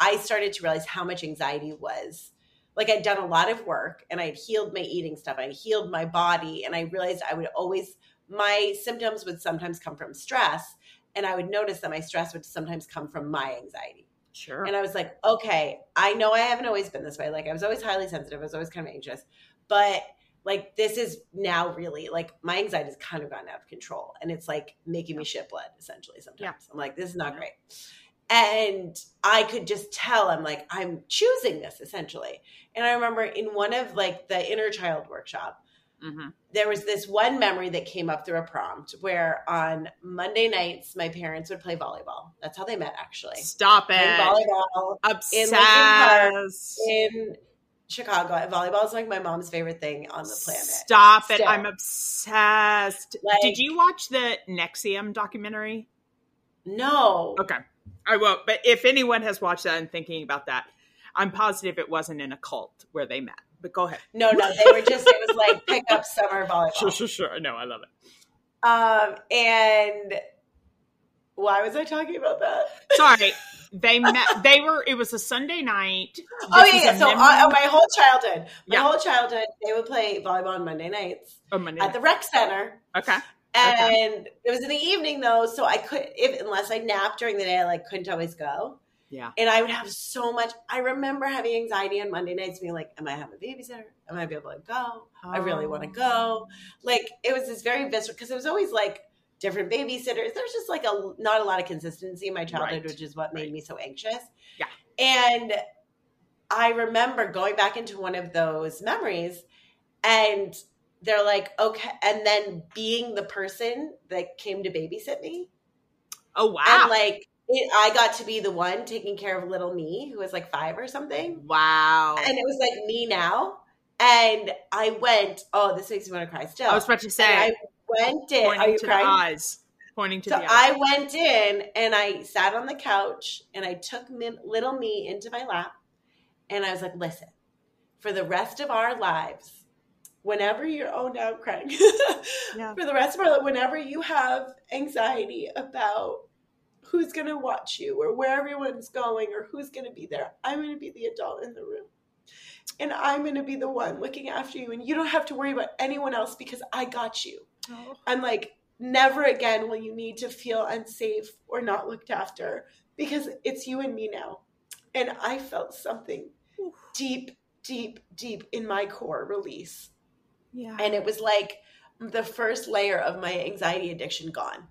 Speaker 1: i started to realize how much anxiety was. Like i'd done a lot of work and i'd healed my eating stuff i healed my body and i realized i would always my symptoms would sometimes come from stress and I would notice that my stress would sometimes come from my anxiety.
Speaker 2: Sure.
Speaker 1: And I was like, okay, I know I haven't always been this way. Like I was always highly sensitive. I was always kind of anxious. But like this is now really like my anxiety has kind of gotten out of control. And it's like making me shit blood essentially sometimes.
Speaker 2: Yeah.
Speaker 1: I'm like, this is not
Speaker 2: Yeah.
Speaker 1: great. And I could just tell I'm like, I'm choosing this essentially. And I remember in one of like the inner child workshop,
Speaker 2: hmm
Speaker 1: there was this one memory that came up through a prompt where on Monday nights my parents would play volleyball. That's how they met actually.
Speaker 2: Stop it.
Speaker 1: volleyball
Speaker 2: Obsessed.
Speaker 1: in Chicago. Volleyball is like my mom's favorite thing on the planet.
Speaker 2: Stop it. I'm obsessed.
Speaker 1: Like-
Speaker 2: Did you watch the NXIVM documentary?
Speaker 1: No.
Speaker 2: Okay. I won't. But if anyone has watched that and thinking about that, I'm positive it wasn't in a cult where they met. But go ahead.
Speaker 1: No, no. They were just it was like pick up summer volleyball.
Speaker 2: Sure, sure, sure. No, I love it.
Speaker 1: Um and why was I talking about that?
Speaker 2: Sorry. They met. They were. It was a Sunday night.
Speaker 1: oh yeah, yeah. So
Speaker 2: memory-
Speaker 1: uh, my whole childhood, my
Speaker 2: Yeah.
Speaker 1: whole childhood, they would play volleyball on Monday nights
Speaker 2: oh, Monday
Speaker 1: at
Speaker 2: night.
Speaker 1: the rec center.
Speaker 2: okay.
Speaker 1: And it was in the evening though, so I could if unless I napped during the day, I like couldn't always go.
Speaker 2: Yeah.
Speaker 1: And I would have so much I remember having anxiety on Monday nights being like, Am I having a babysitter? Am I be able to go? I really want to
Speaker 2: Oh.
Speaker 1: go. Like it was this very visceral because it was always like different babysitters. There's just like a not a lot of consistency in my childhood,
Speaker 2: Right.
Speaker 1: which is what made
Speaker 2: Right.
Speaker 1: me so anxious.
Speaker 2: Yeah.
Speaker 1: And I remember going back into one of those memories and they're like, okay, and then being the person that came to babysit me.
Speaker 2: Oh wow!
Speaker 1: And like I got to be the one taking care of little me, who was like five or something.
Speaker 2: Wow!
Speaker 1: And it was like me now, and I went. Oh, this makes me want to cry. Still,
Speaker 2: I was about to say.
Speaker 1: And I went in.
Speaker 2: Pointing
Speaker 1: Are you
Speaker 2: to
Speaker 1: crying?
Speaker 2: the eyes. Pointing to
Speaker 1: So
Speaker 2: the eyes.
Speaker 1: I went in and I sat on the couch and I took little me into my lap and I was like, listen, for the rest of our lives, whenever you're, oh, now I'm crying.
Speaker 2: Yeah.
Speaker 1: For the rest of our life, whenever you have anxiety about who's going to watch you or where everyone's going or who's going to be there, I'm going to be the adult in the room. And I'm going to be the one looking after you. And you don't have to worry about anyone else because I got you.
Speaker 2: Oh.
Speaker 1: I'm like, never again will you need to feel unsafe or not looked after because it's you and me now. And I felt something
Speaker 2: Oof.
Speaker 1: deep, deep, deep in my core release.
Speaker 2: Yeah.
Speaker 1: And it was like the first layer of my anxiety addiction gone.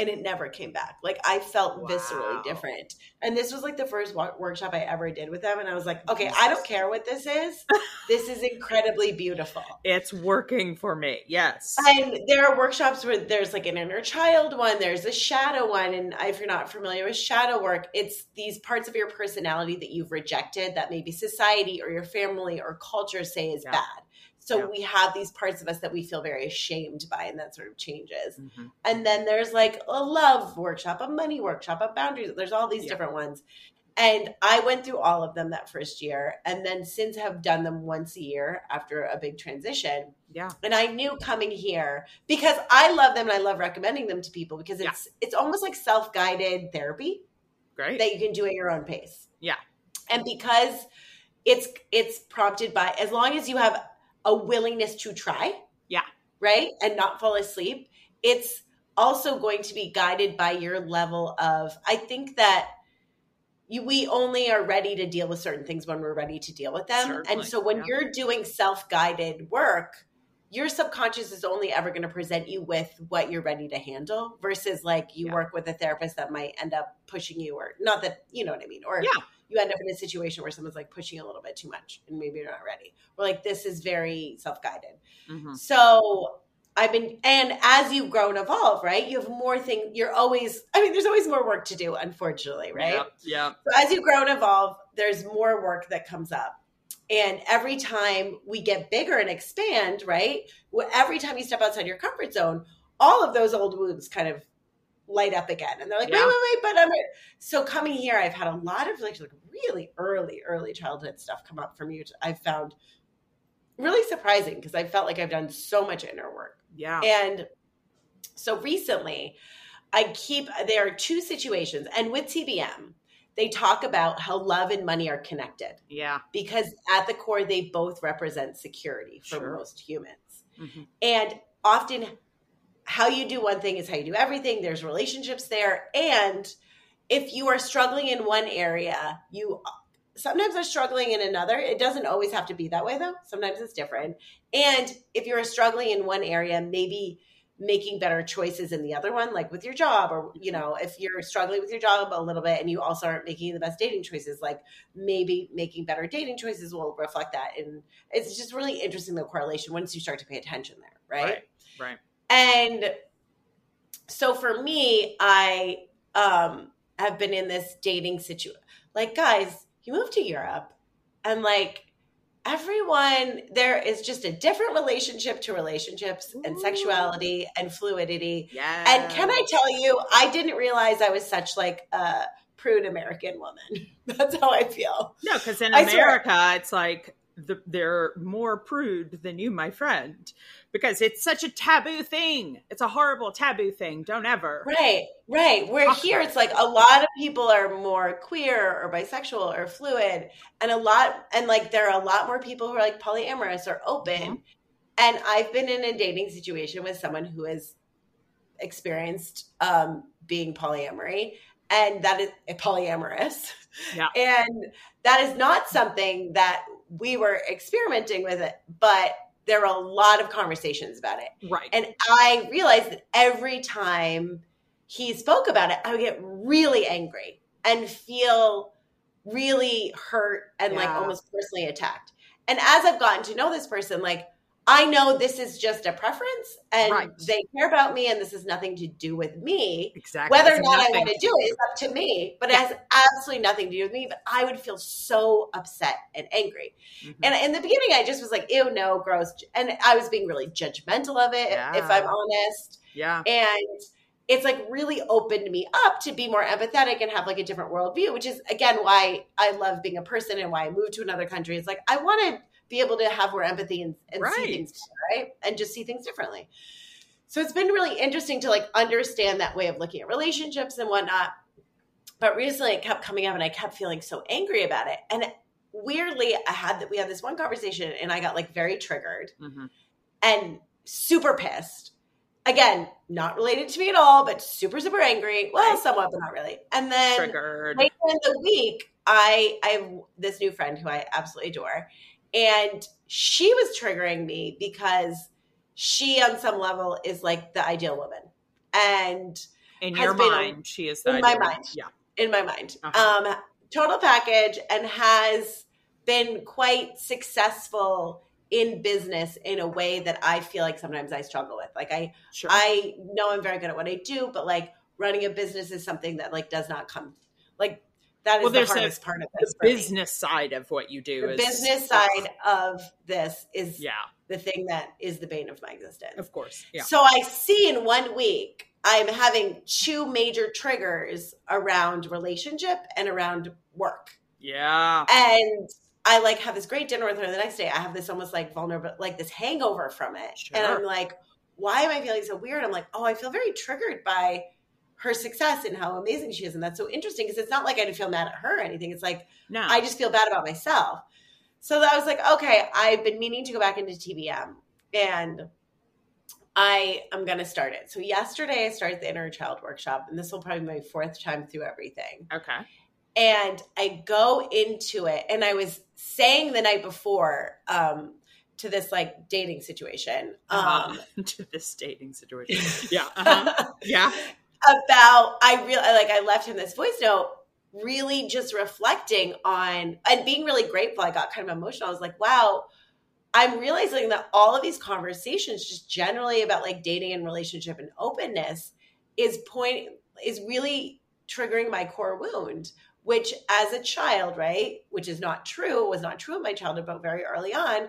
Speaker 1: And it never came back. Like I felt
Speaker 2: Wow.
Speaker 1: viscerally different. And this was like the first wo- workshop I ever did with them. And I was like, okay, I don't care what this is. this is incredibly beautiful.
Speaker 2: it's working for me. Yes.
Speaker 1: And there are workshops where there's like an inner child one, there's a shadow one. And if you're not familiar with shadow work, it's these parts of your personality that you've rejected that maybe society or your family or culture say is
Speaker 2: Yeah.
Speaker 1: bad. So
Speaker 2: Yeah.
Speaker 1: we have these parts of us that we feel very ashamed by, and that sort of changes.
Speaker 2: Mhm.
Speaker 1: And then there's like a love workshop, a money workshop, a boundaries. There's all these
Speaker 2: Yeah.
Speaker 1: different ones. And I went through all of them that first year, and then since have done them once a year after a big transition.
Speaker 2: Yeah.
Speaker 1: And I knew coming here because I love them and I love recommending them to people because it's it's almost like self-guided therapy
Speaker 2: Great.
Speaker 1: that you can do at your own pace.
Speaker 2: Yeah.
Speaker 1: And because it's it's prompted by as long as you have a willingness to try.
Speaker 2: Yeah.
Speaker 1: Right? And not fall asleep, it's also going to be guided by your level of I think that you, we only are ready to deal with certain things when we're ready to deal with them.
Speaker 2: Certainly,
Speaker 1: And so when
Speaker 2: yeah.
Speaker 1: you're doing self-guided work, your subconscious is only ever going to present you with what you're ready to handle versus like you
Speaker 2: Yeah.
Speaker 1: work with a therapist that might end up pushing you or not that you know what I mean or
Speaker 2: Yeah.
Speaker 1: You end up in a situation where someone's like pushing a little bit too much and maybe you're not ready. We're like this is very self-guided.
Speaker 2: Mhm.
Speaker 1: So I've been, and as you grow and evolve, right? You have more things. You're always, I mean, there's always more work to do, unfortunately, right?
Speaker 2: Yeah. yep.
Speaker 1: So as you grow and evolve, there's more work that comes up. And every time we get bigger and expand, right? Every time you step outside your comfort zone, all of those old wounds kind of light up again. And they're like,
Speaker 2: Yeah.
Speaker 1: wait, wait, wait, but I'm so coming here, I've had a lot of like, like really early, early childhood stuff come up from you. I've found really surprising because I felt like I've done so much inner work.
Speaker 2: Yeah.
Speaker 1: And so recently, I keep, there are two situations. And with TBM, they talk about how love and money are connected
Speaker 2: Yeah.
Speaker 1: because at the core, they both represent security for
Speaker 2: Sure.
Speaker 1: most humans.
Speaker 2: Mhm.
Speaker 1: And often, how you do one thing is how you do everything. There's relationships there. And if you are struggling in one area, you sometimes are struggling in another. It doesn't always have to be that way, though. Sometimes it's different. And if you're struggling in one area, maybe making better choices in the other one, like with your job, or, you know, if you're struggling with your job a little bit and you also aren't making the best dating choices, like maybe making better dating choices will reflect that. And it's just really interesting the correlation once you start to pay attention there, right?
Speaker 2: Right.
Speaker 1: And so for me, I um have been in this dating situation. Like, guys, you move to Europe and like everyone there is just a different relationship to relationships and sexuality and fluidity.
Speaker 2: Yeah.
Speaker 1: And can I tell you, I didn't realize I was such like a prude American woman. That's how I feel.
Speaker 2: No, because in
Speaker 1: I swear.
Speaker 2: America, it's like the, they're more prude than you, my friend, because it's such a taboo thing. It's a horrible taboo thing. Don't ever.
Speaker 1: Right, right. Where
Speaker 2: Talk
Speaker 1: here it's like a lot of people are more queer or bisexual or fluid, and a lot, and like there are a lot more people who are like polyamorous or open.
Speaker 2: Mhm.
Speaker 1: And I've been in a dating situation with someone who has experienced um, being polyamory, and that is a polyamorous.
Speaker 2: Yeah.
Speaker 1: And that is not something that we were experimenting with it, but there are a lot of conversations about it.
Speaker 2: Right.
Speaker 1: And I realized that every time he spoke about it, I would get really angry and feel really hurt and like almost personally attacked. And as I've gotten to know this person, like I know this is just a preference and
Speaker 2: Right.
Speaker 1: they care about me and this has nothing to do with me.
Speaker 2: Exactly.
Speaker 1: Whether or not I
Speaker 2: nothing
Speaker 1: want to do it is up to me, but it has absolutely nothing to do with me. But I would feel so upset and angry.
Speaker 2: Mhm.
Speaker 1: And in the beginning, I just was like, ew, no, gross. And I was being really judgmental of it,
Speaker 2: Yeah.
Speaker 1: if I'm honest.
Speaker 2: yeah.
Speaker 1: And it's like really opened me up to be more empathetic and have like a different worldview, which is again why I love being a person and why I moved to another country. It's like I want to be able to have more empathy and, and see things right and just see things differently. So it's been really interesting to like understand that way of looking at relationships and whatnot. But recently it kept coming up and I kept feeling so angry about it. And weirdly, I had that we had this one conversation and I got like very triggered
Speaker 2: Mhm.
Speaker 1: and super pissed. Again, not related to me at all, but super, super angry. Well,
Speaker 2: Right.
Speaker 1: somewhat, but not really. And then
Speaker 2: Triggered.
Speaker 1: later in the week, I I have this new friend who I absolutely adore, and she was triggering me because she, on some level, is like the ideal woman, and
Speaker 2: In your
Speaker 1: been
Speaker 2: mind, she is the
Speaker 1: in my
Speaker 2: ideal-
Speaker 1: mind.
Speaker 2: Yeah.
Speaker 1: in my mind,
Speaker 2: Uh-huh.
Speaker 1: um, total package, and has been quite successful in business in a way that I feel like sometimes I struggle with. Like I
Speaker 2: Sure.
Speaker 1: I know I'm very good at what I do, but like running a business is something that like does not come like that is
Speaker 2: Well,
Speaker 1: the
Speaker 2: there's a-
Speaker 1: hardest part of
Speaker 2: the
Speaker 1: this. me.
Speaker 2: business side of what you do
Speaker 1: The
Speaker 2: is
Speaker 1: business side of this is
Speaker 2: Yeah,
Speaker 1: the thing that is the bane of my existence.
Speaker 2: of course. Yeah.
Speaker 1: So I see in one week I'm having two major triggers around relationship and around work.
Speaker 2: Yeah.
Speaker 1: And I like have this great dinner with her the next day. I have this almost like vulnerable, like this hangover from it. And I'm like, why am I feeling so weird? I'm like, oh, I feel very triggered by her success and how amazing she is. And that's so interesting because it's not like I didn't feel mad at her or anything. It's like,
Speaker 2: No.
Speaker 1: I just feel bad about myself. So I was like, okay, I've been meaning to go back into TBM and I am going to start it. So yesterday I started the inner child workshop and this will probably be my fourth time through everything
Speaker 2: okay.
Speaker 1: and I go into it, and I was saying the night before um, to this like dating situation um,
Speaker 2: Uh-huh. to this dating situation. Yeah. Uh-huh. Yeah.
Speaker 1: About I really like I left him this voice note, really just reflecting on and being really grateful. I got kind of emotional. I was like, wow. I'm realizing that all of these conversations, just generally about like dating and relationship and openness, is point is really triggering my core wound which as a child, right, which is not true, was not true in my childhood, but very early on,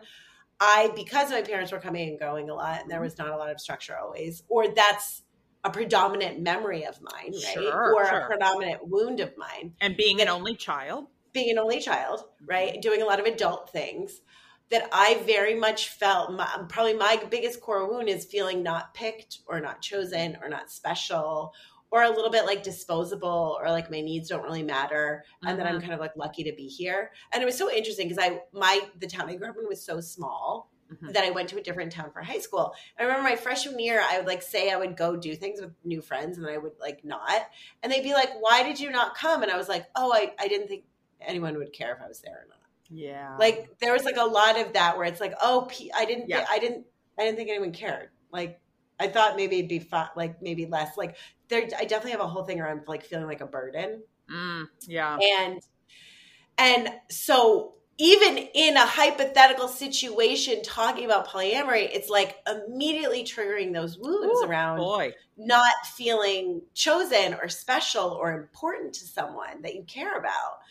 Speaker 1: I, because my parents were coming and going a lot and there mm-hmm. was not a lot of structure always, or that's a predominant memory of mine, right?
Speaker 2: Sure,
Speaker 1: or
Speaker 2: sure.
Speaker 1: a predominant wound of mine,
Speaker 2: And being an only child.
Speaker 1: being an only child, right? Doing a lot of adult things that I very much felt my, probably my biggest core wound is feeling not picked or not chosen or not special or a little bit like disposable or like my needs don't really matter and that I'm
Speaker 2: Mhm.
Speaker 1: kind of like lucky to be here. And it was so interesting because I my the town I grew up in was so small
Speaker 2: Mhm.
Speaker 1: that I went to a different town for high school. I remember my freshman year, I would like say I would go do things with new friends and I would like not. And they'd be like, Why did you not come? And I was like, Oh, I, I didn't think anyone would care if I was there or not.
Speaker 2: Yeah.
Speaker 1: Like there was like a lot of that where it's like, oh, I didn't,
Speaker 2: Yeah.
Speaker 1: I didn't, I didn't think anyone cared. Like I thought maybe it'd be fun, like maybe less. Like there, I definitely have a whole thing around like feeling like a burden,
Speaker 2: Mm, yeah.
Speaker 1: and and so even in a hypothetical situation talking about polyamory, it's like immediately triggering those wounds
Speaker 2: Ooh,
Speaker 1: around
Speaker 2: Boy.
Speaker 1: not feeling chosen or special or important to someone that you care about.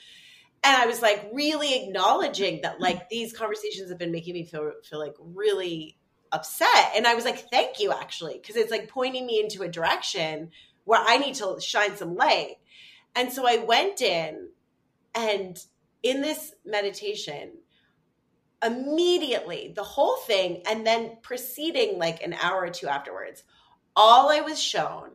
Speaker 1: And I was like really acknowledging that like these conversations have been making me feel feel like really upset. And I was like, thank you actually, because it's like pointing me into a direction where I need to shine some light. And so I went in and in this meditation, immediately the whole thing, and then proceeding like an hour or two afterwards, all I was shown,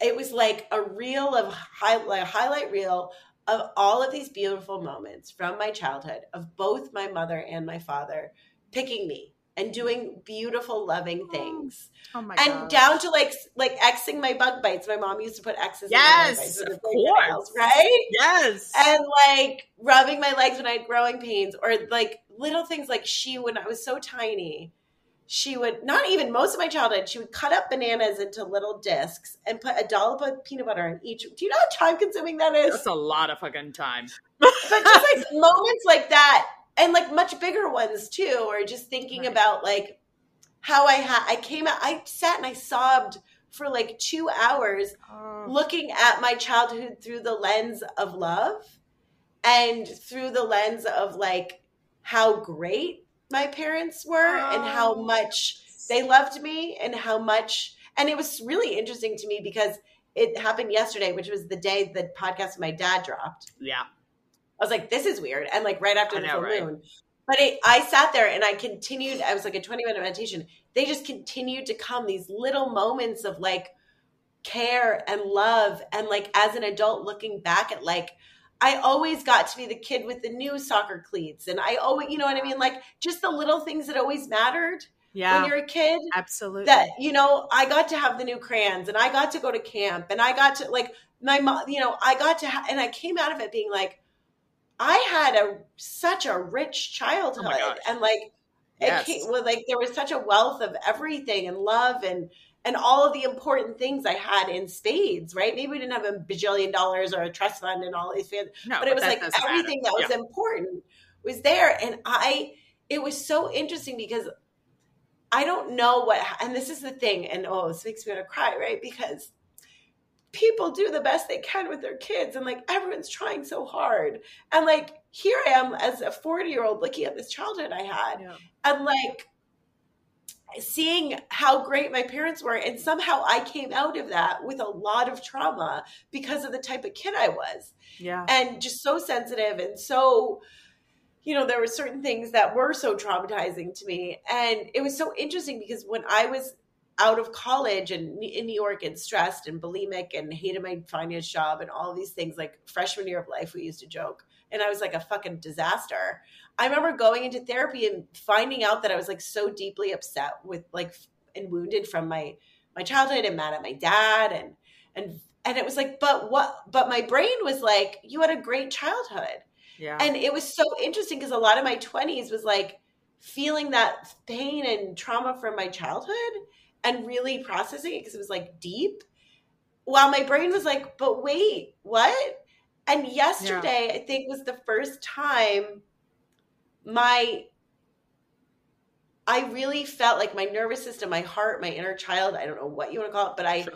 Speaker 1: it was like a reel of high, like highlight reel of all of these beautiful moments from my childhood of both my mother and my father picking me and doing beautiful, loving oh. things,
Speaker 2: Oh my
Speaker 1: and
Speaker 2: god.
Speaker 1: down to like like Xing my bug bites. My mom used to put X's. in my bug
Speaker 2: Yes,
Speaker 1: bites
Speaker 2: of course.
Speaker 1: right?
Speaker 2: Yes.
Speaker 1: and like rubbing my legs when I had growing pains, or like little things like she when I was so tiny, she would not even most of my childhood, she would cut up bananas into little discs and put a dollop of peanut butter in each. Do you know how time consuming that is?
Speaker 2: That's a lot of fucking time.
Speaker 1: but just like moments like that, and like much bigger ones too, or just thinking
Speaker 2: Right.
Speaker 1: about like how I had I came out I sat and I sobbed for like 2 hours
Speaker 2: Oh.
Speaker 1: looking at my childhood through the lens of love and through the lens of like how great my parents were and how
Speaker 2: Oh.
Speaker 1: much they loved me and how much and it was really interesting to me because it happened yesterday which was the day the podcast my dad dropped
Speaker 2: yeah.
Speaker 1: I was like this is weird and like right after the
Speaker 2: know,
Speaker 1: full
Speaker 2: right?
Speaker 1: moon but it, i sat there and i continued i was like a 20 minute meditation they just continued to come these little moments of like care and love and like as an adult looking back at like I always got to be the kid with the new soccer cleats and I always you know what I mean like just the little things that always mattered
Speaker 2: Yeah.
Speaker 1: when you're a kid
Speaker 2: absolutely.
Speaker 1: that you know I got to have the new crayons and I got to go to camp and I got to like my mom you know I got to ha- and I came out of it being like I had a such a rich childhood
Speaker 2: Oh
Speaker 1: and like
Speaker 2: Yes.
Speaker 1: it came with like there was such a wealth of everything and love and and all of the important things I had in spades, right? Maybe we didn't have a bajillion dollars or a trust fund and all these things,
Speaker 2: no,
Speaker 1: but it was like everything
Speaker 2: matter.
Speaker 1: that was important was there and i it was so interesting because i don't know what and this is the thing and oh this makes me want to cry right because people do the best they can with their kids and like everyone's trying so hard and like here i am as a 40 year old looking at this childhood i had
Speaker 2: Yeah.
Speaker 1: and like seeing how great my parents were and somehow i came out of that with a lot of trauma because of the type of kid i was
Speaker 2: Yeah.
Speaker 1: and just so sensitive and so you know there were certain things that were so traumatizing to me and it was so interesting because when i was out of college and in new york and stressed and bulimic and hated my finance job and all these things like freshman year of life we used to joke and i was like a fucking disaster i remember going into therapy and finding out that i was like so deeply upset with like and wounded from my my childhood and mad at my dad and and and it was like but what but my brain was like you had a great childhood
Speaker 2: yeah.
Speaker 1: and it was so interesting because a lot of my 20s was like feeling that pain and trauma from my childhood and really processing it because it was like deep while my brain was like but wait what and yesterday i think was the first time my i really felt like my nervous system my heart my inner child i don't know what you want to call it but i
Speaker 2: Sure.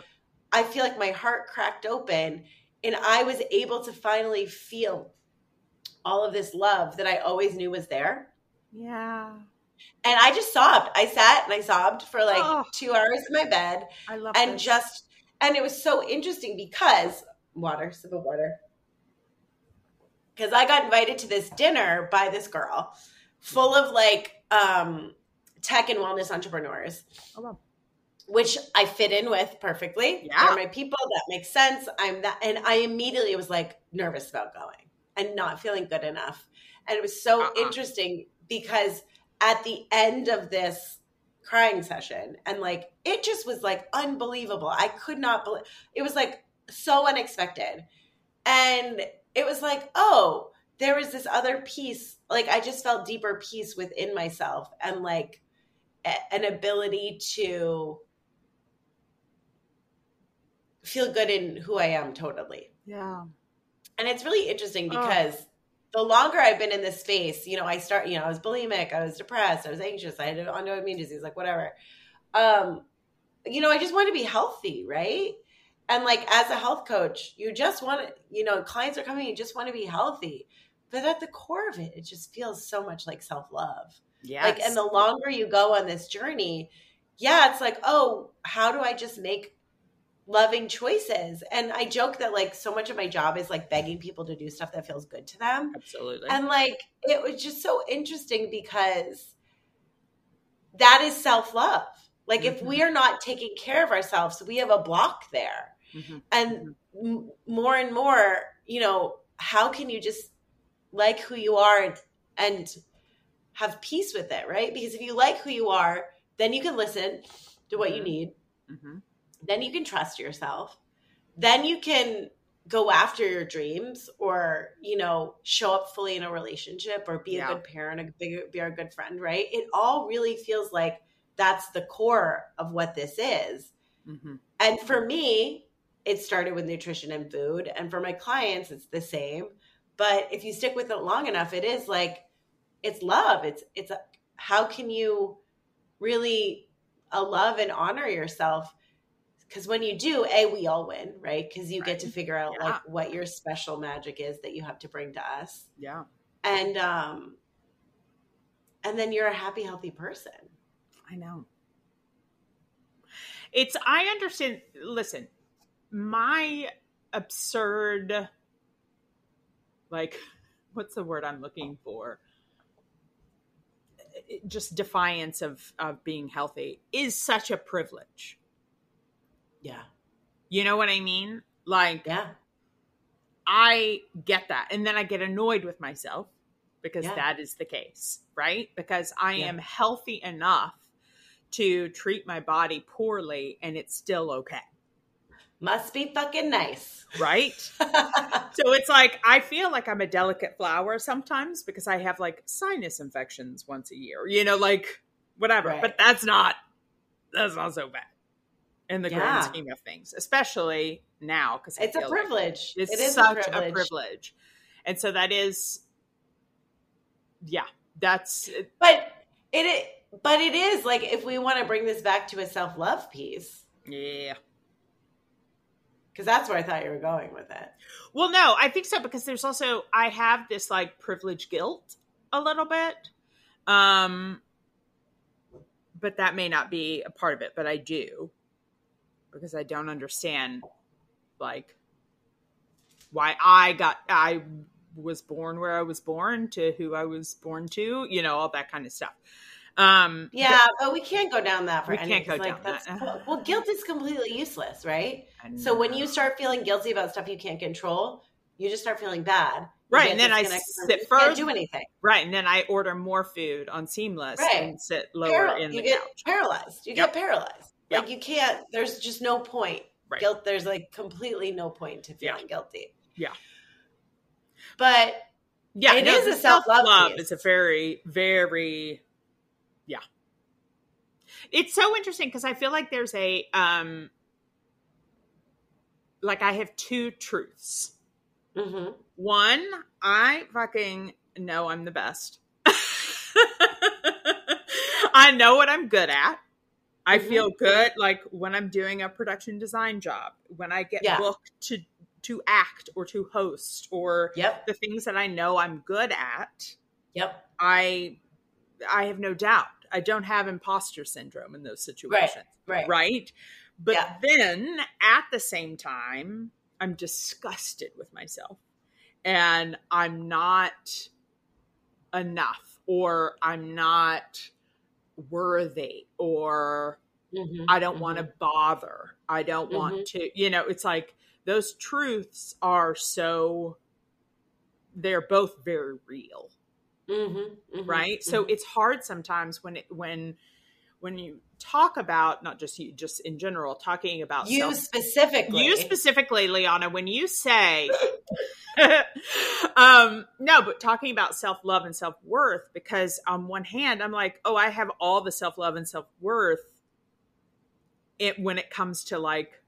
Speaker 1: i feel like my heart cracked open and i was able to finally feel all of this love that i always knew was there
Speaker 2: yeah.
Speaker 1: And i just sobbed i sat and i sobbed for like
Speaker 2: Oh.
Speaker 1: two hours in my bed
Speaker 2: I love
Speaker 1: and
Speaker 2: this.
Speaker 1: just and it was so interesting because water sip of water because i got invited to this dinner by this girl full of like um tech and wellness entrepreneurs
Speaker 2: Oh, wow.
Speaker 1: which i fit in with perfectly
Speaker 2: Yeah.
Speaker 1: they're my people that makes sense i'm that and i immediately was like nervous about going and not feeling good enough and it was so
Speaker 2: Uh-uh.
Speaker 1: interesting because at the end of this crying session and like it just was like unbelievable i could not believe it was like so unexpected and it was like oh there was this other piece like i just felt deeper peace within myself and like a- an ability to feel good in who i am totally
Speaker 2: Yeah.
Speaker 1: and it's really interesting
Speaker 2: Oh.
Speaker 1: The longer I've been in this space, you know, I start, you know, I was bulimic, I was depressed, I was anxious, I had an autoimmune disease, like whatever. Um, you know, I just want to be healthy, right? And like as a health coach, you just want to, you know, clients are coming, you just want to be healthy. But at the core of it, it just feels so much like self love.
Speaker 2: Yeah.
Speaker 1: Like, and the longer you go on this journey, yeah, it's like, oh, how do I just make loving choices? And I joke that like so much of my job is like begging people to do stuff that feels good to them.
Speaker 2: Absolutely.
Speaker 1: And like, it was just so interesting because that is self love. Like, if
Speaker 2: Mhm.
Speaker 1: we are not taking care of ourselves, we have a block there.
Speaker 2: Mhm.
Speaker 1: And m- more and more, you know, how can you just like who you are and, and have peace with it, right? Because if you like who you are, then you can listen to what you
Speaker 2: Mhm.
Speaker 1: need. Then you can trust yourself. Then you can go after your dreams or, you know, show up fully in a relationship or be
Speaker 2: Yeah.
Speaker 1: a good parent, a big, be a good friend, right? It all really feels like that's the core of what this is.
Speaker 2: Mhm.
Speaker 1: And for me, it started with nutrition and food. And for my clients, it's the same. But if you stick with it long enough, it is like it's love. It's it's a, how can you really a love and honor yourself because when you do a we all win right? Because you right. get to figure out yeah. like what your special magic is that you have to bring to us.
Speaker 2: Yeah.
Speaker 1: And um and then you're a happy healthy person.
Speaker 2: I know. It's i understand listen my absurd like what's the word i'm looking for? Just defiance of of being healthy is such a privilege
Speaker 1: yeah.
Speaker 2: You know what I mean? Like,
Speaker 1: yeah.
Speaker 2: I get that. And then I get annoyed with myself because yeah. that is the case, right? Because I yeah. am healthy enough to treat my body poorly and it's still okay.
Speaker 1: Must be fucking nice.
Speaker 2: Right? so it's like I feel like I'm a delicate flower sometimes because I have like sinus infections once a year, you know, like whatever. Right. But that's not that's not so bad in the yeah. grand scheme of things, especially now because
Speaker 1: it's a privilege.
Speaker 2: Like it's such a privilege. a privilege. and so that is, yeah, that's.
Speaker 1: But it, but it is like if we want to bring this back to a self love piece,
Speaker 2: yeah,
Speaker 1: because that's where I thought you were going with it.
Speaker 2: Well, no, I think so because there's also I have this like privilege guilt a little bit. Um but that may not be a part of it, but I do because I don't understand like why I got I was born where I was born to who I was born to, you know, all that kind of stuff. Um,
Speaker 1: yeah, but, but we can't go down that for
Speaker 2: we can't go
Speaker 1: like,
Speaker 2: down that.
Speaker 1: well, guilt is completely useless, right? So when you start feeling guilty about stuff you can't control, you just start feeling bad.
Speaker 2: Right, and then I sit
Speaker 1: further. Can't do anything.
Speaker 2: Right, and then I order more food on Seamless right. and sit lower Paral- in the
Speaker 1: you get
Speaker 2: couch.
Speaker 1: Paralyzed. You yep. get paralyzed. Like you can't. There's just no point. Right. Guilt. There's like completely no point to feeling yeah. guilty.
Speaker 2: Yeah.
Speaker 1: But
Speaker 2: yeah,
Speaker 1: it no, is a self love.
Speaker 2: It's a very, very, yeah. It's so interesting because I feel like there's a um, like I have two truths.
Speaker 1: Mm-hmm.
Speaker 2: One, I fucking know I'm the best. I know what I'm good at. I mm-hmm. feel good like when I'm doing a production design job, when I get yeah. booked to to act or to host or
Speaker 1: yep.
Speaker 2: the things that I know I'm good at.
Speaker 1: Yep.
Speaker 2: I I have no doubt. I don't have imposter syndrome in those situations.
Speaker 1: Right. Right.
Speaker 2: right? But yeah. then at the same time, I'm disgusted with myself. And I'm not enough or I'm not worthy or mm-hmm, I don't mm-hmm. want to bother. I don't mm-hmm. want to, you know, it's like those truths are so, they're both very real.
Speaker 1: Mm-hmm, mm-hmm,
Speaker 2: right. So
Speaker 1: mm-hmm.
Speaker 2: it's hard sometimes when it, when, when you talk about not just you just in general talking about
Speaker 1: you self, specifically
Speaker 2: you specifically Lianna when you say um no but talking about self-love and self-worth because on one hand i'm like oh i have all the self-love and self-worth it when it comes to like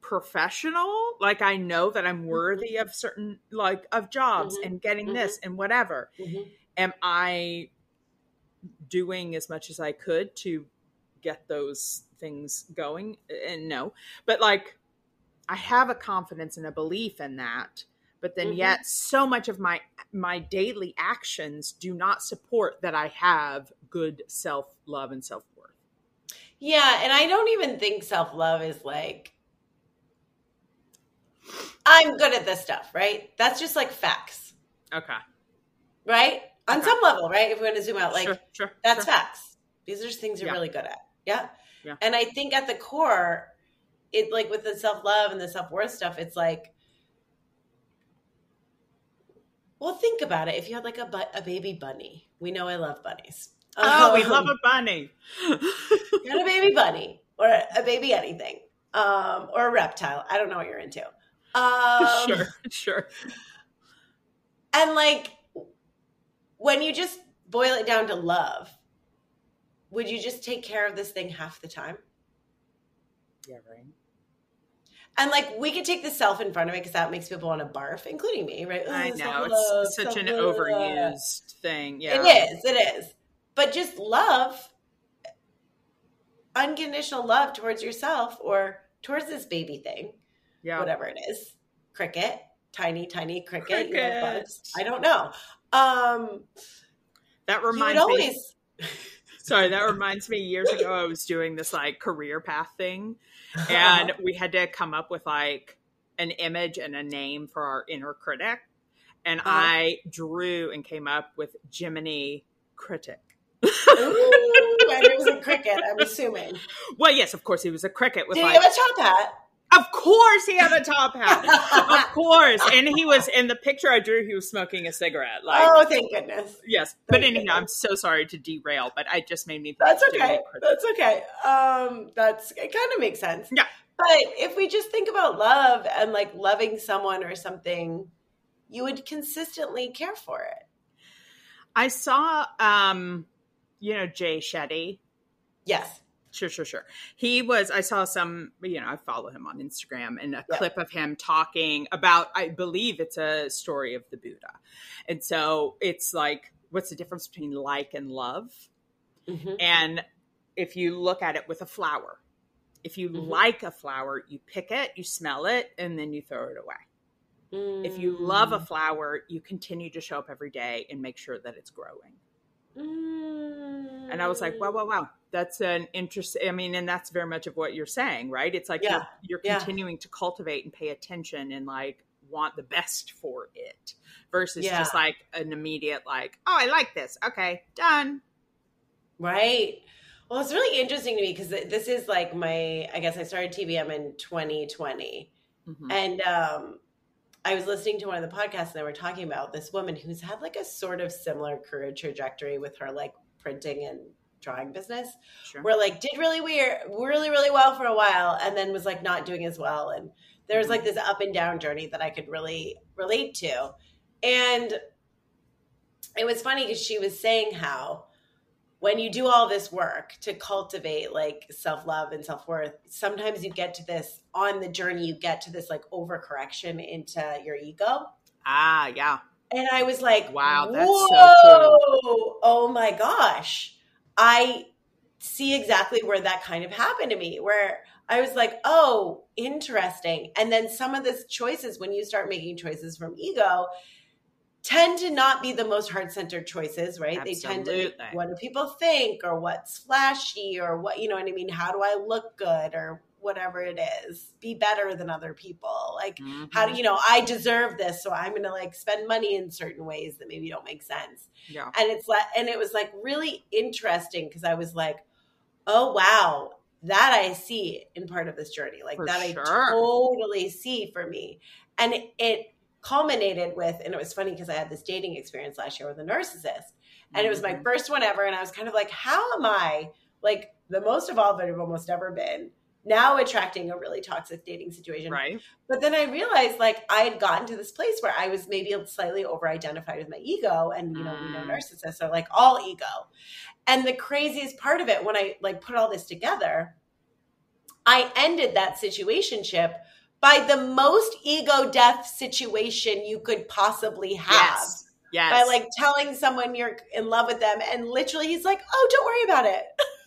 Speaker 2: professional like i know that i'm mm-hmm. worthy of certain like of jobs mm-hmm. and getting mm-hmm. this and whatever
Speaker 1: mm-hmm.
Speaker 2: am i doing as much as i could to get those things going and no. But like i have a confidence and a belief in that but then mm-hmm. yet so much of my my daily actions do not support that i have good self-love and self-worth.
Speaker 1: Yeah and i don't even think self-love is like i'm good at this stuff right? That's just like facts.
Speaker 2: Okay.
Speaker 1: Right on okay. some level right if we want to zoom out like
Speaker 2: sure, sure,
Speaker 1: that's
Speaker 2: sure.
Speaker 1: facts these are just things you're yeah. really good at yeah.
Speaker 2: Yeah.
Speaker 1: And I think at the core, it like with the self love and the self worth stuff, it's like, well, think about it. If you had like a, bu- a baby bunny, we know I love bunnies.
Speaker 2: Oh, um, we love a bunny.
Speaker 1: you had a baby bunny or a baby anything, um, or a reptile. I don't know what you're into. Um,
Speaker 2: sure, sure.
Speaker 1: And like when you just boil it down to love, would you just take care of this thing half the time?
Speaker 2: Yeah, right.
Speaker 1: And like we could take the self in front of it because that makes people want to barf, including me, right?
Speaker 2: I know it's such an overused thing. Yeah,
Speaker 1: it is. It is. But just love. unconditional love towards yourself or towards this baby thing,
Speaker 2: Yeah.
Speaker 1: whatever it is, cricket, tiny, tiny cricket, you know, bugs. I don't know. Um,
Speaker 2: That reminds me.
Speaker 1: always,
Speaker 2: Sorry, that reminds me. Years ago, I was doing this like career path thing, and we had to come up with like an image and a name for our inner critic. And
Speaker 1: Uh-huh.
Speaker 2: I drew and came up with Jiminy Critic.
Speaker 1: Ooh, and it was a cricket, I'm assuming.
Speaker 2: Well, yes, of course, he was a cricket with
Speaker 1: Did he
Speaker 2: like.
Speaker 1: have a top hat?
Speaker 2: Of course, he had a top hat. of course, and he was in the picture I drew. He was smoking a cigarette. Like,
Speaker 1: oh, thank goodness.
Speaker 2: yes, but anyhow,
Speaker 1: you.
Speaker 2: I'm so sorry to derail, but I just made me. Think
Speaker 1: That's okay. That's okay. Um, that's it. Kind of makes sense.
Speaker 2: Yeah.
Speaker 1: But if we just think about love and like loving someone or something, you would consistently care for it.
Speaker 2: I saw, um, you know, Jay Shetty.
Speaker 1: Yes.
Speaker 2: Sure, sure, sure. He was, I saw some, you know, I follow him on Instagram and a
Speaker 1: Yeah.
Speaker 2: clip of him talking about, I believe it's a story of the Buddha. And so it's like, what's the difference between like and love?
Speaker 1: Mhm.
Speaker 2: And if you look at it with a flower, if you
Speaker 1: Mhm.
Speaker 2: like a flower, you pick it, you smell it, and then you throw it away. If you love a
Speaker 1: Mm.
Speaker 2: flower, you continue to show up every day and make sure that it's growing.
Speaker 1: Mm.
Speaker 2: And I was like, wow, wow, wow. That's an interest. I mean, and that's very much of what you're saying, right? It's like
Speaker 1: Yeah.
Speaker 2: you're, you're
Speaker 1: Yeah.
Speaker 2: continuing to cultivate and pay attention and like want the best for it versus
Speaker 1: Yeah.
Speaker 2: just like an immediate, like, oh, I like this. Okay, done.
Speaker 1: Right. Well, it's really interesting to me because this is like my, I guess I started TBM in 2020.
Speaker 2: Mhm.
Speaker 1: And um, I was listening to one of the podcasts and they were talking about this woman who's had like a sort of similar career trajectory with her like printing and drawing business
Speaker 2: Sure.
Speaker 1: where like did really weird really really well for a while and then was like not doing as well and there was like this up and down journey that i could really relate to and it was funny because she was saying how when you do all this work to cultivate like self-love and self-worth sometimes you get to this on the journey you get to this like overcorrection into your ego
Speaker 2: Ah, yeah.
Speaker 1: and I was like,
Speaker 2: Wow, that's
Speaker 1: Whoa!
Speaker 2: so true.
Speaker 1: Oh my gosh. I see exactly where that kind of happened to me, where I was like, oh, interesting. And then some of the choices, when you start making choices from ego, tend to not be the most heart centered choices, right? They tend to, what do people think or what's flashy or what, you know what I mean? How do I look good or whatever it is? Be better than other people. Like, how
Speaker 2: Mhm.
Speaker 1: do you know I deserve this? So I'm gonna like spend money in certain ways that maybe don't make sense.
Speaker 2: Yeah.
Speaker 1: And it's like, and it was like really interesting because I was like, oh wow, that I see in part of this journey, like
Speaker 2: For
Speaker 1: that
Speaker 2: sure.
Speaker 1: I totally see for me, and it, it culminated with, and it was funny because I had this dating experience last year with a narcissist, and it was my
Speaker 2: Mhm.
Speaker 1: first one ever, and I was kind of like, how am I like the most evolved I've almost ever been? Now attracting a really toxic dating situation,
Speaker 2: Right.
Speaker 1: but then I realized like I had gotten to this place where I was maybe slightly over identified with my ego. And, you know, we know
Speaker 2: Mm.
Speaker 1: narcissists are like all ego. And the craziest part of it, when I like put all this together, I ended that situationship by the most ego death situation you could possibly have.
Speaker 2: Yes. Yes.
Speaker 1: By like telling someone you're in love with them, and literally he's like, "Oh, don't worry about it."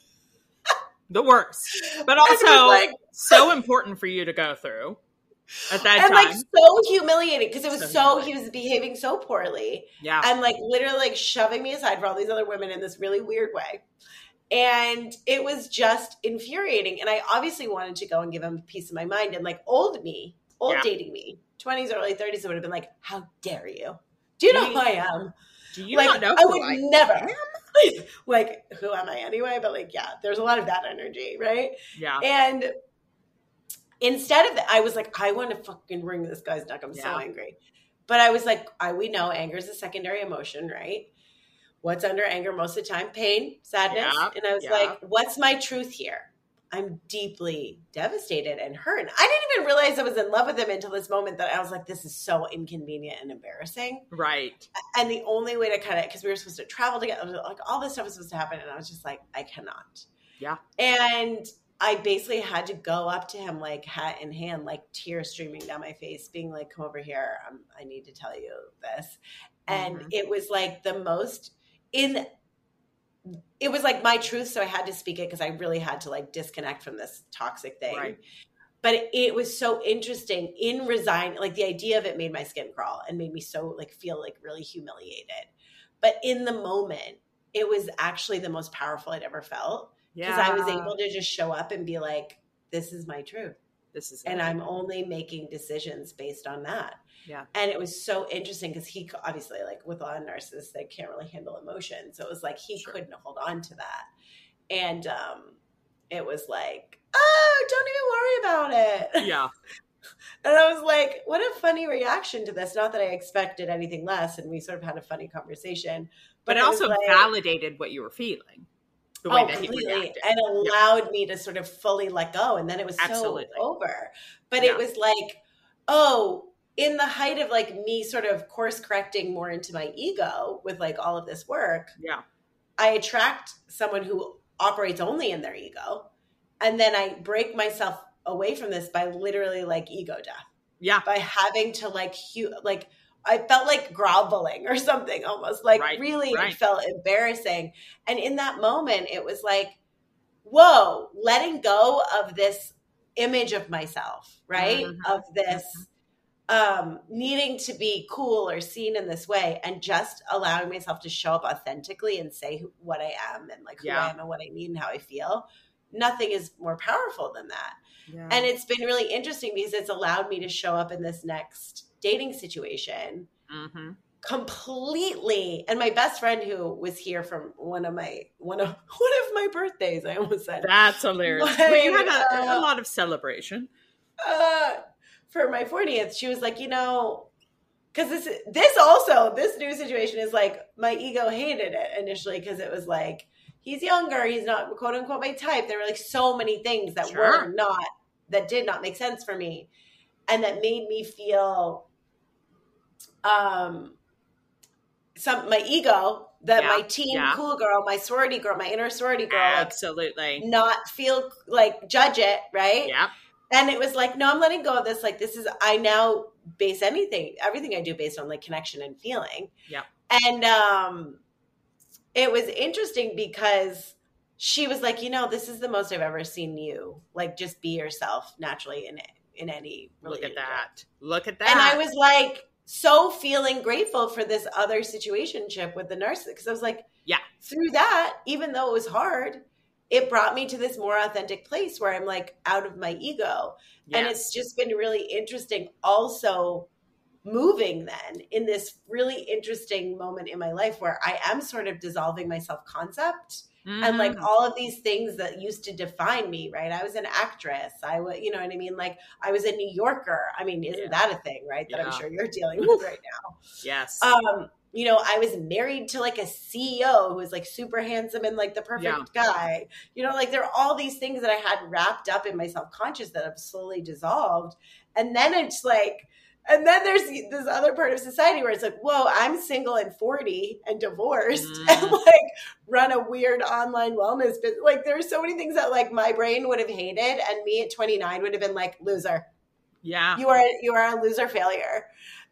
Speaker 2: the worst, but
Speaker 1: And it was
Speaker 2: also
Speaker 1: like,
Speaker 2: so important for you to go through at that
Speaker 1: and
Speaker 2: time.
Speaker 1: like so humiliating because it was
Speaker 2: So
Speaker 1: so, he was behaving so poorly.
Speaker 2: yeah.
Speaker 1: and like literally like shoving me aside for all these other women in this really weird way. And it was just infuriating. And I obviously wanted to go and give him a piece of my mind. And like old me, old
Speaker 2: Yeah.
Speaker 1: dating me, 20s, early 30s, I would have been like, How dare you? Do you know
Speaker 2: Do
Speaker 1: who I am?
Speaker 2: Do you
Speaker 1: like,
Speaker 2: not know
Speaker 1: I would
Speaker 2: I
Speaker 1: never.
Speaker 2: am?
Speaker 1: like, who am I anyway? But like, yeah, there's a lot of that energy, right?
Speaker 2: Yeah.
Speaker 1: And instead of that, I was like, I want to fucking wring this guy's neck. I'm so angry. But I was like, I we know anger is a secondary emotion, right? What's under anger most of the time? Pain, sadness.
Speaker 2: Yeah,
Speaker 1: And I was
Speaker 2: yeah.
Speaker 1: like, what's my truth here? I'm deeply devastated and hurt. And I didn't even realize I was in love with him until this moment that I was like, this is so inconvenient and embarrassing.
Speaker 2: Right.
Speaker 1: And the only way to kind of, because we were supposed to travel together, like all this stuff was supposed to happen. And I was just like, I cannot.
Speaker 2: Yeah.
Speaker 1: And I basically had to go up to him, like hat in hand, like tears streaming down my face, being like, come over here. Um, I need to tell you this. And
Speaker 2: Mhm.
Speaker 1: it was like the most, in it was like my truth, so I had to speak it because I really had to like disconnect from this toxic thing.
Speaker 2: Right.
Speaker 1: But it, it was so interesting in resign. Like the idea of it made my skin crawl and made me so like feel like really humiliated. But in the moment, it was actually the most powerful I'd ever felt because
Speaker 2: Yeah.
Speaker 1: I was able to just show up and be like, "This is my truth."
Speaker 2: This is
Speaker 1: and I'm only making decisions based on that.
Speaker 2: Yeah.
Speaker 1: And it was so interesting because he obviously, like with a lot of narcissists, they can't really handle emotion. So it was like he
Speaker 2: Sure.
Speaker 1: couldn't hold on to that. And um, it was like, oh, don't even worry about it.
Speaker 2: yeah.
Speaker 1: And I was like, what a funny reaction to this. Not that I expected anything less. And we sort of had a funny conversation.
Speaker 2: But it also
Speaker 1: like-
Speaker 2: validated what you were feeling. The way
Speaker 1: oh,
Speaker 2: that
Speaker 1: completely, and allowed me to sort of fully let go, and then it was so over. But
Speaker 2: Yeah.
Speaker 1: it was like, oh, in the height of like me sort of course correcting more into my ego with like all of this work,
Speaker 2: yeah.
Speaker 1: I attract someone who operates only in their ego, and then I break myself away from this by literally like ego death
Speaker 2: Yeah.
Speaker 1: by having to like hu- like I felt like groveling or something almost like
Speaker 2: Right,
Speaker 1: really
Speaker 2: right.
Speaker 1: felt embarrassing and in that moment it was like whoa letting go of this image of myself right
Speaker 2: Mhm,
Speaker 1: of this um needing to be cool or seen in this way and just allowing myself to show up authentically and say who, what I am and like who
Speaker 2: Yeah.
Speaker 1: I am and what I need and how I feel nothing is more powerful than that
Speaker 2: yeah.
Speaker 1: and it's been really interesting because it's allowed me to show up in this next dating situation
Speaker 2: hmm
Speaker 1: completely and my best friend who was here from one of my one of one of my birthdays i almost said
Speaker 2: That's hilarious.
Speaker 1: Like,
Speaker 2: But you had a, a
Speaker 1: uh,
Speaker 2: lot of celebration.
Speaker 1: uh, for my 40th she was like you know because this this also this new situation is like my ego hated it initially because it was like he's younger he's not quote unquote my type there were like so many things that
Speaker 2: Sure.
Speaker 1: were not that did not make sense for me and that made me feel um some my ego that
Speaker 2: Yeah,
Speaker 1: my teen
Speaker 2: yeah.
Speaker 1: cool girl my sorority girl my inner sorority girl like
Speaker 2: Absolutely.
Speaker 1: not feel like judge it right
Speaker 2: Yep.
Speaker 1: And it was like no i'm letting go of this like this is i now base anything everything i do based on like connection and feeling
Speaker 2: yeah
Speaker 1: and um it was interesting because she was like you know this is the most i've ever seen you like just be yourself naturally in in any
Speaker 2: Look at that. Look at that.
Speaker 1: and i was like so feeling grateful for this other situationship with the nurse because i was like
Speaker 2: Yeah.
Speaker 1: through that even though it was hard it brought me to this more authentic place where i'm like out of my ego. And it's just been really interesting also moving then in this really interesting moment in my life where i am sort of dissolving my self-concept and like
Speaker 2: Mhm.
Speaker 1: all of these things that used to define me right? I was an actress. I was you know what i mean? Like i was a new yorker. I mean isn't
Speaker 2: Yeah.
Speaker 1: that a thing right that i'm sure you're dealing with right now?
Speaker 2: Yes.
Speaker 1: um you know i was married to like a ceo who was like super handsome and like the perfect guy. You know like there are all these things that i had wrapped up in my self-conscious that have slowly dissolved. And then it's like and then there's this other part of society where it's like whoa i'm single and 40 and divorced
Speaker 2: Mm.
Speaker 1: and like run a weird online wellness business like there's so many things that like my brain would have hated and me at 29 would have been like loser.
Speaker 2: Yeah.
Speaker 1: you are you are a loser failure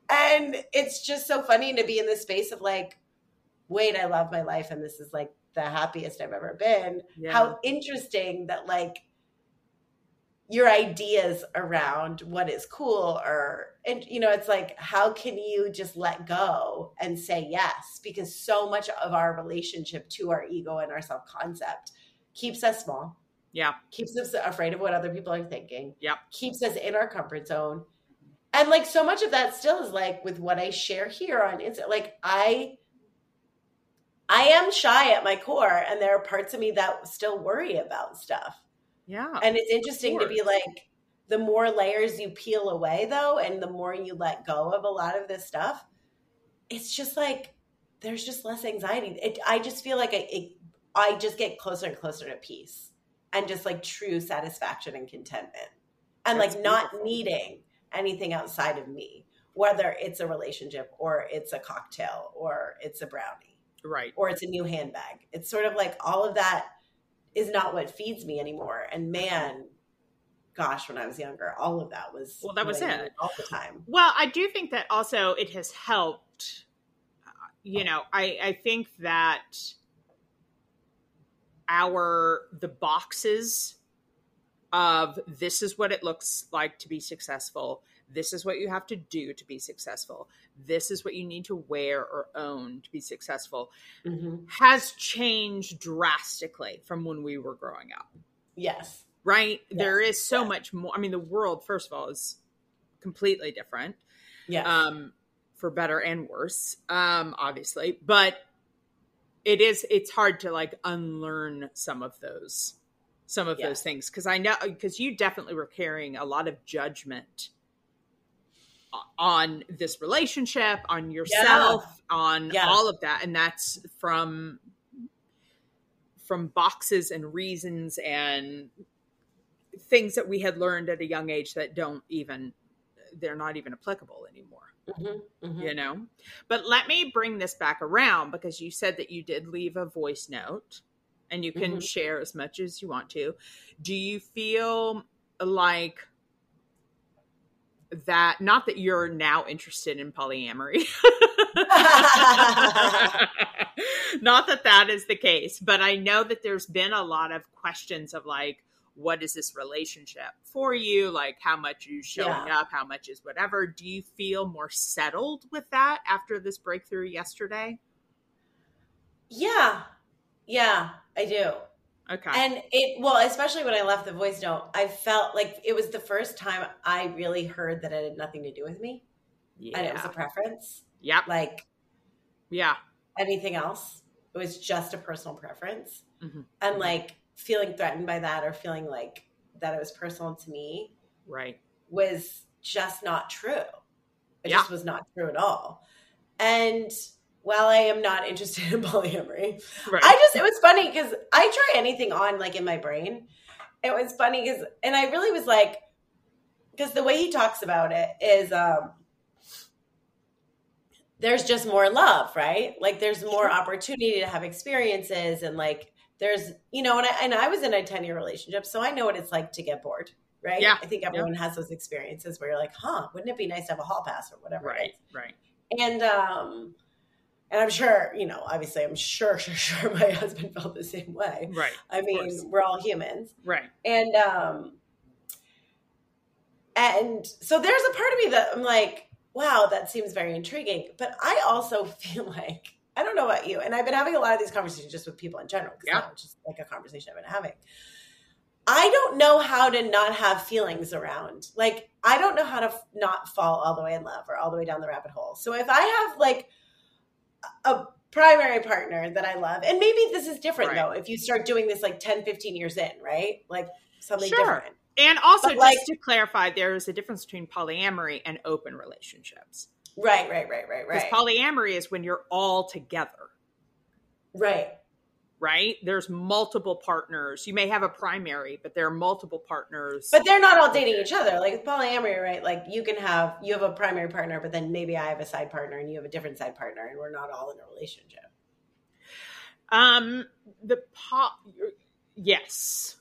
Speaker 1: and it's just so funny to be in the space of like wait i love my life and this is like the happiest i've ever been
Speaker 2: yeah.
Speaker 1: how interesting that like your ideas around what is cool or and you know it's like how can you just let go and say yes because so much of our relationship to our ego and our self-concept keeps us small
Speaker 2: yeah.
Speaker 1: keeps us afraid of what other people are thinking.
Speaker 2: yeah
Speaker 1: Keeps us in our comfort zone. And like so much of that still is like with what I share here on Insta. Like I I am shy at my core and there are parts of me that still worry about stuff.
Speaker 2: Yeah.
Speaker 1: And it's interesting to be like the more layers you peel away though and the more you let go of a lot of this stuff, it's just like there's just less anxiety. It, I just feel like I, it, I just get closer and closer to peace and just like true satisfaction and contentment and
Speaker 2: That's
Speaker 1: like not
Speaker 2: beautiful.
Speaker 1: needing anything outside of me, whether it's a relationship or it's a cocktail or it's a brownie
Speaker 2: right.
Speaker 1: or it's a new handbag. It's sort of like all of that is not what feeds me anymore. And man, gosh, when I was younger, all of that was
Speaker 2: Well, that was
Speaker 1: I
Speaker 2: it.
Speaker 1: all the time.
Speaker 2: Well, I do think that also it has helped. uh, You know, I I think that our the boxes of this is what it looks like to be successful. This is what you have to do to be successful. This is what you need to wear or own to be successful.
Speaker 1: Mm-hmm.
Speaker 2: has changed drastically from when we were growing up.
Speaker 1: Yes.
Speaker 2: right? There
Speaker 1: Yes,
Speaker 2: is so
Speaker 1: yes.
Speaker 2: much more. I mean the world first of all is completely different.
Speaker 1: Yes.
Speaker 2: um for better and worse um obviously. But it is it's hard to like unlearn some of those some of
Speaker 1: Yeah.
Speaker 2: those things because i know because you definitely were carrying a lot of judgment on this relationship on yourself on
Speaker 1: Yeah.
Speaker 2: all of that and that's from from boxes and reasons and things that we had learned at a young age that don't even they're not even applicable anymore
Speaker 1: Mhm, mhm.
Speaker 2: you know but let me bring this back around because you said that you did leave a voice note and you can
Speaker 1: Mhm.
Speaker 2: share as much as you want to do you feel like that not that you're now interested in polyamory not that that is the case but i know that there's been a lot of questions of like what is this relationship for you like how much are you showing
Speaker 1: Yeah.
Speaker 2: up how much is whatever do you feel more settled with that after this breakthrough yesterday
Speaker 1: Yeah. Yeah, I do.
Speaker 2: okay
Speaker 1: And it, well, especially when I left the voice note, I felt like it was the first time I really heard that it had nothing to do with me
Speaker 2: yeah
Speaker 1: and it was a preference.
Speaker 2: yep
Speaker 1: Like
Speaker 2: yeah
Speaker 1: anything else, it was just a personal preference.
Speaker 2: Mhm.
Speaker 1: And like feeling threatened by that or feeling like that it was personal to me
Speaker 2: right
Speaker 1: was just not true. It
Speaker 2: Yeah.
Speaker 1: just was not true at all. And while I am not interested in polyamory,
Speaker 2: right
Speaker 1: I just it was funny because I try anything on like in my brain. It was funny because and I really was like because the way he talks about it is um there's just more love, right? Like there's more opportunity to have experiences and like there's you know and I and I was in a 10 year relationship, so I know what it's like to get bored, right?
Speaker 2: Yeah.
Speaker 1: I think everyone has those experiences where you're like, huh, wouldn't it be nice to have a hall pass or whatever
Speaker 2: right right
Speaker 1: And um and I'm sure, you know, obviously I'm sure, sure, sure my husband felt the same way.
Speaker 2: right
Speaker 1: I
Speaker 2: course.
Speaker 1: mean, we're all humans.
Speaker 2: right
Speaker 1: And um and so there's a part of me that I'm like, wow, that seems very intriguing. But I also feel like I don't know about you, and I've been having a lot of these conversations just with people in general,
Speaker 2: Yeah.
Speaker 1: now it's just like a conversation I've been having. I don't know how to not have feelings around. Like, I don't know how to f- not fall all the way in love or all the way down the rabbit hole. So if I have like a primary partner that I love, and maybe this is different
Speaker 2: Right.
Speaker 1: though, if you start doing this like 10, 15 years in, right? Like something
Speaker 2: Sure.
Speaker 1: different.
Speaker 2: and also
Speaker 1: But,
Speaker 2: just
Speaker 1: like-
Speaker 2: to clarify there is a difference between polyamory and open relationships
Speaker 1: Right, right, right, right, right.
Speaker 2: because polyamory is when you're all together
Speaker 1: right.
Speaker 2: Right? There's multiple partners. You may have a primary, but there are multiple partners.
Speaker 1: But they're not all dating each other. Like polyamory, right? Like you can have you have a primary partner, but then maybe I have a side partner and you have a different side partner, and we're not all in a relationship.
Speaker 2: um, the po- yes,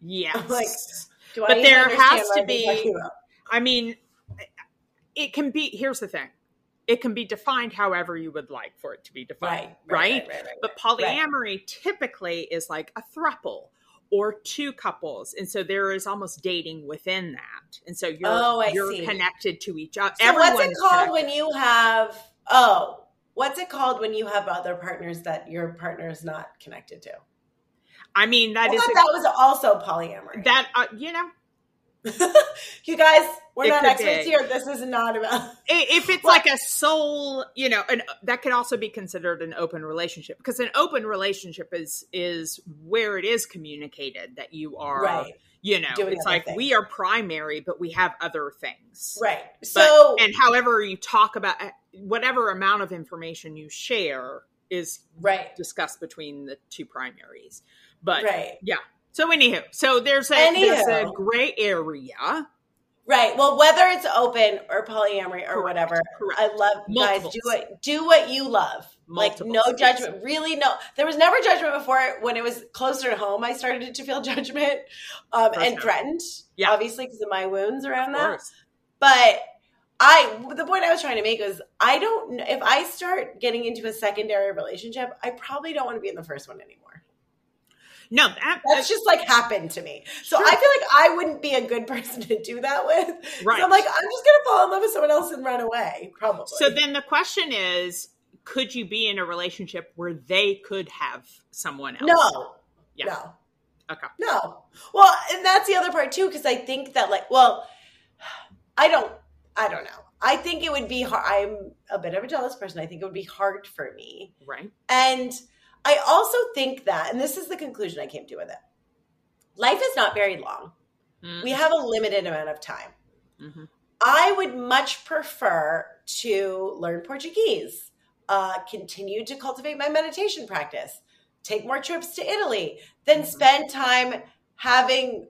Speaker 2: yes.
Speaker 1: I'm like, Do
Speaker 2: But there has to be- I mean, it can be. Here's the thing: it can be defined however you would like for it to be defined,
Speaker 1: right,
Speaker 2: right?
Speaker 1: right, right,
Speaker 2: But polyamory typically is like a thruple or two couples, and so there is almost dating within that, and so you're
Speaker 1: Oh,
Speaker 2: you're
Speaker 1: see.
Speaker 2: connected to each other.
Speaker 1: So what's it called when you have? Oh, what's it called when you have other partners that your partner is not connected to?
Speaker 2: I mean, that
Speaker 1: I
Speaker 2: is
Speaker 1: thought
Speaker 2: a-
Speaker 1: that was also polyamory.
Speaker 2: that uh, you know
Speaker 1: you guys, we're
Speaker 2: It
Speaker 1: not experts
Speaker 2: be.
Speaker 1: here. This is not about.
Speaker 2: if it's
Speaker 1: Well-
Speaker 2: like a soul you know and that could also be considered an open relationship because an open relationship is is where it is communicated that you are
Speaker 1: Right,
Speaker 2: you know
Speaker 1: Doing
Speaker 2: it's like
Speaker 1: things.
Speaker 2: we are primary but we have other things
Speaker 1: right.
Speaker 2: But-
Speaker 1: So
Speaker 2: and however you talk about uh, whatever amount of information you share is
Speaker 1: right,
Speaker 2: discussed between the two primaries but
Speaker 1: right.
Speaker 2: So anywho so there's a there's a gray area
Speaker 1: Right. Well, whether it's open or polyamory or
Speaker 2: Correct,
Speaker 1: whatever,
Speaker 2: correct.
Speaker 1: I love guys. Do what do what you love. like no judgment. Really, no. There was never judgment before. When it was closer to home, I started to feel judgment um, and threatened.
Speaker 2: Yeah.
Speaker 1: obviously because of my wounds around that. But I, the point I was trying to make was, I don't. If I start getting into a secondary relationship, I probably don't want to be in the first one anymore.
Speaker 2: No, that,
Speaker 1: that's just like happened to me. So sure. I feel like I wouldn't be a good person to do that with. Right. So I'm like, I'm just gonna fall in love with someone else and run away, probably.
Speaker 2: So then the question is, could you be in a relationship where they could have someone else?
Speaker 1: No. Yeah. No. Okay. No. Well, and that's the other part too, because I think that like, well, I don't, I don't know. I think it would be hard. I'm a bit of a jealous person. I think it would be hard for me.
Speaker 2: Right.
Speaker 1: And I also think that, and this is the conclusion I came to with it life is not very long. Mm-hmm. We have a limited amount of time. Mm-hmm. I would much prefer to learn Portuguese, uh, continue to cultivate my meditation practice, take more trips to Italy, then mm-hmm. spend time having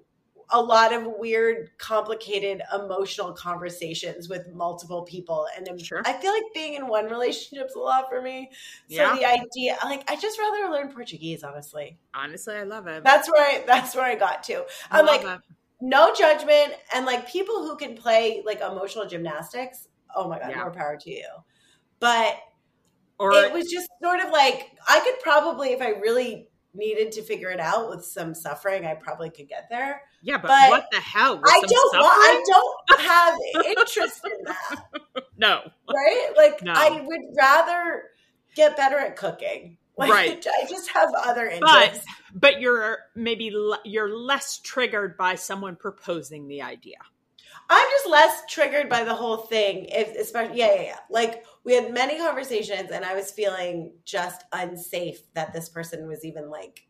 Speaker 1: a lot of weird, complicated, emotional conversations with multiple people. And sure. I feel like being in one relationship is a lot for me. So yeah. the idea, like, I just rather learn Portuguese, honestly.
Speaker 2: Honestly, I love it.
Speaker 1: That's where I, that's where I got to. I'm like, it. no judgment. And like people who can play like emotional gymnastics, oh my God, yeah. more power to you. But or it was just sort of like, I could probably, if I really needed to figure it out with some suffering, I probably could get there.
Speaker 2: Yeah, but, but what the hell?
Speaker 1: I don't. Want, I don't have interest in that.
Speaker 2: No,
Speaker 1: right? Like no. I would rather get better at cooking. Like, right. I just have other interests.
Speaker 2: But, but you're maybe you're less triggered by someone proposing the idea.
Speaker 1: I'm just less triggered by the whole thing. If especially, yeah, yeah, yeah. Like we had many conversations, and I was feeling just unsafe that this person was even like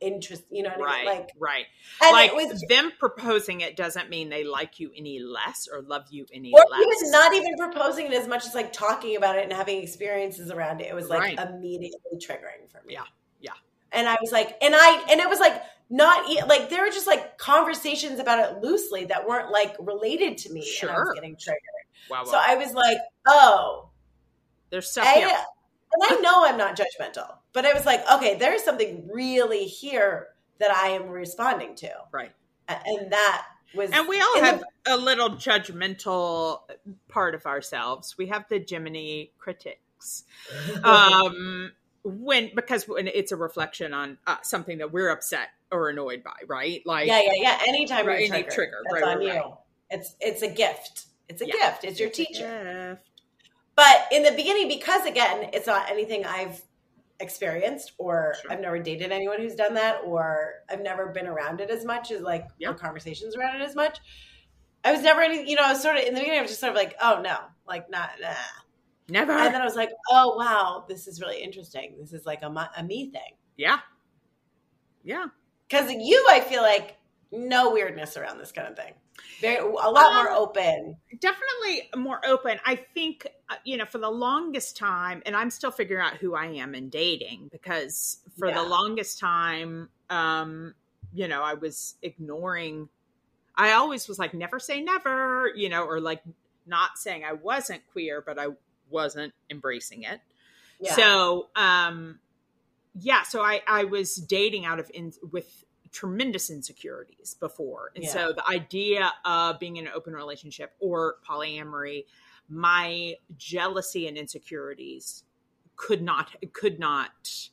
Speaker 1: interest. You know, what
Speaker 2: right,
Speaker 1: I mean? like
Speaker 2: right. like was, them proposing it doesn't mean they like you any less or love you any
Speaker 1: or
Speaker 2: less.
Speaker 1: Even not even proposing it as much as like talking about it and having experiences around it. It was like right. immediately triggering for me.
Speaker 2: Yeah, yeah.
Speaker 1: And I was like, and I, and it was like not like there were just like conversations about it loosely that weren't like related to me sure. and I was getting triggered. Wow, wow. So I was like, oh,
Speaker 2: there's stuff I, here.
Speaker 1: And I know I'm not judgmental, but I was like, okay, there's something really here that I am responding to.
Speaker 2: Right.
Speaker 1: And that was
Speaker 2: And we all have the, a little judgmental part of ourselves. We have the Gemini critics. um when because when it's a reflection on uh, something that we're upset or annoyed by, right? Like
Speaker 1: yeah, yeah, yeah. Anytime right, triggered, trigger, that's right, on right, you. Right. It's it's a gift. It's a yeah. gift. It's your it's teacher. But in the beginning, because again, it's not anything I've experienced or sure. I've never dated anyone who's done that or I've never been around it as much as like yeah. conversations around it as much. I was never any, you know, I was sort of in the beginning, I was just sort of like, oh no, like not, nah.
Speaker 2: Never.
Speaker 1: And then I was like, oh wow, this is really interesting. This is like a, a me thing.
Speaker 2: Yeah. Yeah.
Speaker 1: Because you, I feel like no weirdness around this kind of thing. Very a lot um, more open.
Speaker 2: Definitely more open. I think uh, you know for the longest time, and I'm still figuring out who I am in dating because for yeah. the longest time, um, you know, I was ignoring. I always was like, never say never, you know, or like not saying I wasn't queer, but I wasn't embracing it. Yeah. So, um, yeah, so I I was dating out of in with tremendous insecurities before. And yeah. so the idea of being in an open relationship or polyamory, my jealousy and insecurities could not could not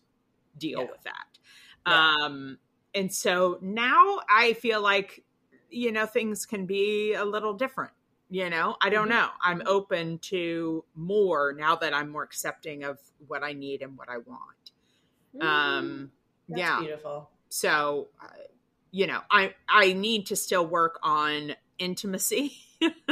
Speaker 2: deal yeah. with that. Yeah. Um and so now I feel like you know things can be a little different. You know, I don't mm-hmm. know. I'm mm-hmm. open to more now that I'm more accepting of what I need and what I want.
Speaker 1: Mm, um yeah. beautiful
Speaker 2: so uh, you know i i need to still work on intimacy mm-hmm.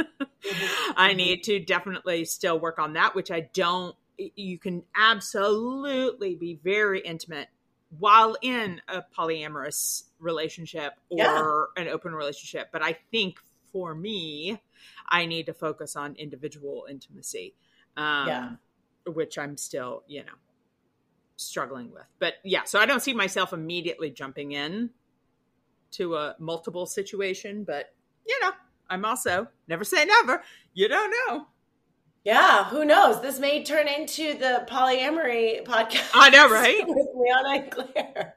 Speaker 2: i mm-hmm. need to definitely still work on that which i don't you can absolutely be very intimate while in a polyamorous relationship or yeah. an open relationship but i think for me i need to focus on individual intimacy um, yeah. which i'm still you know struggling with. But yeah, so I don't see myself immediately jumping in to a multiple situation, but you know, I'm also never say never. You don't know.
Speaker 1: Yeah, who knows? This may turn into the polyamory podcast.
Speaker 2: I know, right?
Speaker 1: with and Claire.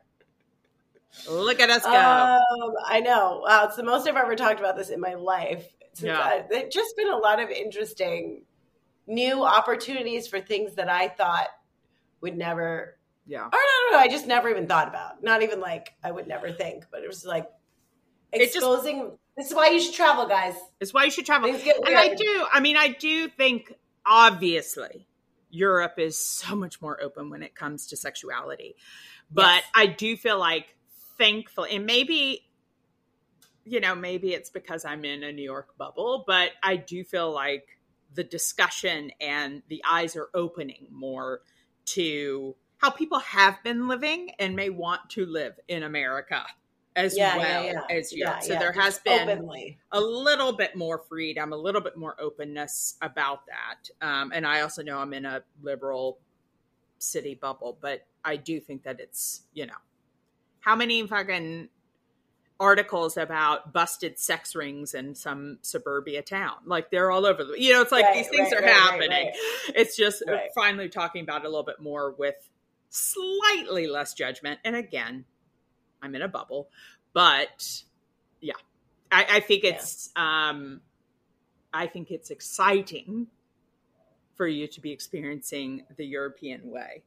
Speaker 2: Look at us go.
Speaker 1: Um, I know. Wow, it's the most I've ever talked about this in my life. yeah. There's just been a lot of interesting new opportunities for things that I thought would never
Speaker 2: Yeah.
Speaker 1: Or no, no, no. I just never even thought about. Not even like I would never think, but it was like
Speaker 2: It just-
Speaker 1: exposing. this is why you should travel, guys.
Speaker 2: It's why you should travel. And I do. I mean, I do think obviously Europe is so much more open when it comes to sexuality. But
Speaker 1: Yes.
Speaker 2: I do feel like thankful and maybe you know, maybe it's because I'm in a New York bubble, but I do feel like the discussion and the eyes are opening more to how people have been living and may want to live in America as
Speaker 1: Yeah,
Speaker 2: well
Speaker 1: yeah, yeah.
Speaker 2: as Europe.
Speaker 1: Yeah,
Speaker 2: so there has been
Speaker 1: openly.
Speaker 2: a little bit more freedom, a little bit more openness about that. Um, and I also know I'm in a liberal city bubble, but I do think that it's, you know, how many fucking articles about busted sex rings in some suburbia town? Like they're all over the, you know, it's like
Speaker 1: Right,
Speaker 2: these things
Speaker 1: right,
Speaker 2: are
Speaker 1: right,
Speaker 2: happening. It's just finally talking about it a little bit more with slightly less judgment. And again, I'm in a bubble, but yeah, I, I think it's, um, I think it's exciting for you to be experiencing the European way.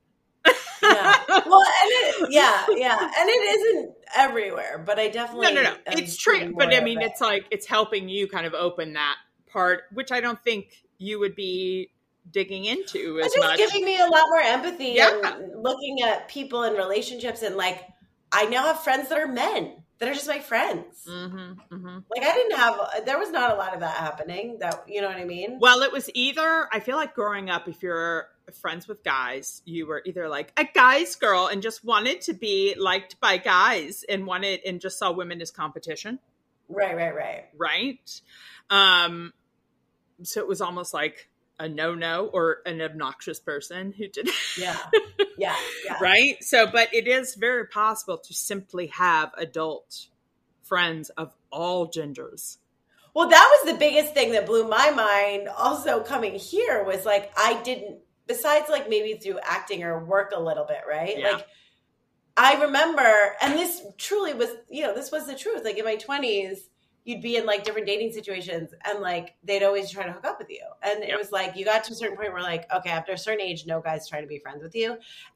Speaker 1: Yeah. Well, and it, yeah, yeah, and it isn't everywhere, but I definitely
Speaker 2: no, no, no. It's true, but I mean,
Speaker 1: it.
Speaker 2: it's like it's helping you kind of open that part, which I don't think you would be digging into as much.
Speaker 1: it's just
Speaker 2: much.
Speaker 1: giving me a lot more empathy
Speaker 2: Yeah.
Speaker 1: and looking at people in relationships and like I now have friends that are men that are just my friends.
Speaker 2: mm-hmm, mm-hmm.
Speaker 1: Like I didn't have there was not a lot of that happening. That you know what I mean?
Speaker 2: Well, it was either I feel like growing up, if you're friends with guys, you were either like a guy's girl and just wanted to be liked by guys and wanted and just saw women as competition,
Speaker 1: Right, right, right.
Speaker 2: right? Um, so it was almost like a no-no or an obnoxious person who did
Speaker 1: Yeah, yeah, yeah.
Speaker 2: right? So, but it is very possible to simply have adult friends of all genders.
Speaker 1: Well, that was the biggest thing that blew my mind. Also, coming here was like I didn't. Besides, like maybe through acting or work a little bit, right?
Speaker 2: Yeah.
Speaker 1: Like I remember, and this truly was, you know, this was the truth. Like in my twenties, you'd be in like different dating situations, and like they'd always try to hook up with you, and it was like you got to a certain point where like, okay, after a certain age, no guy's trying to be friends with you,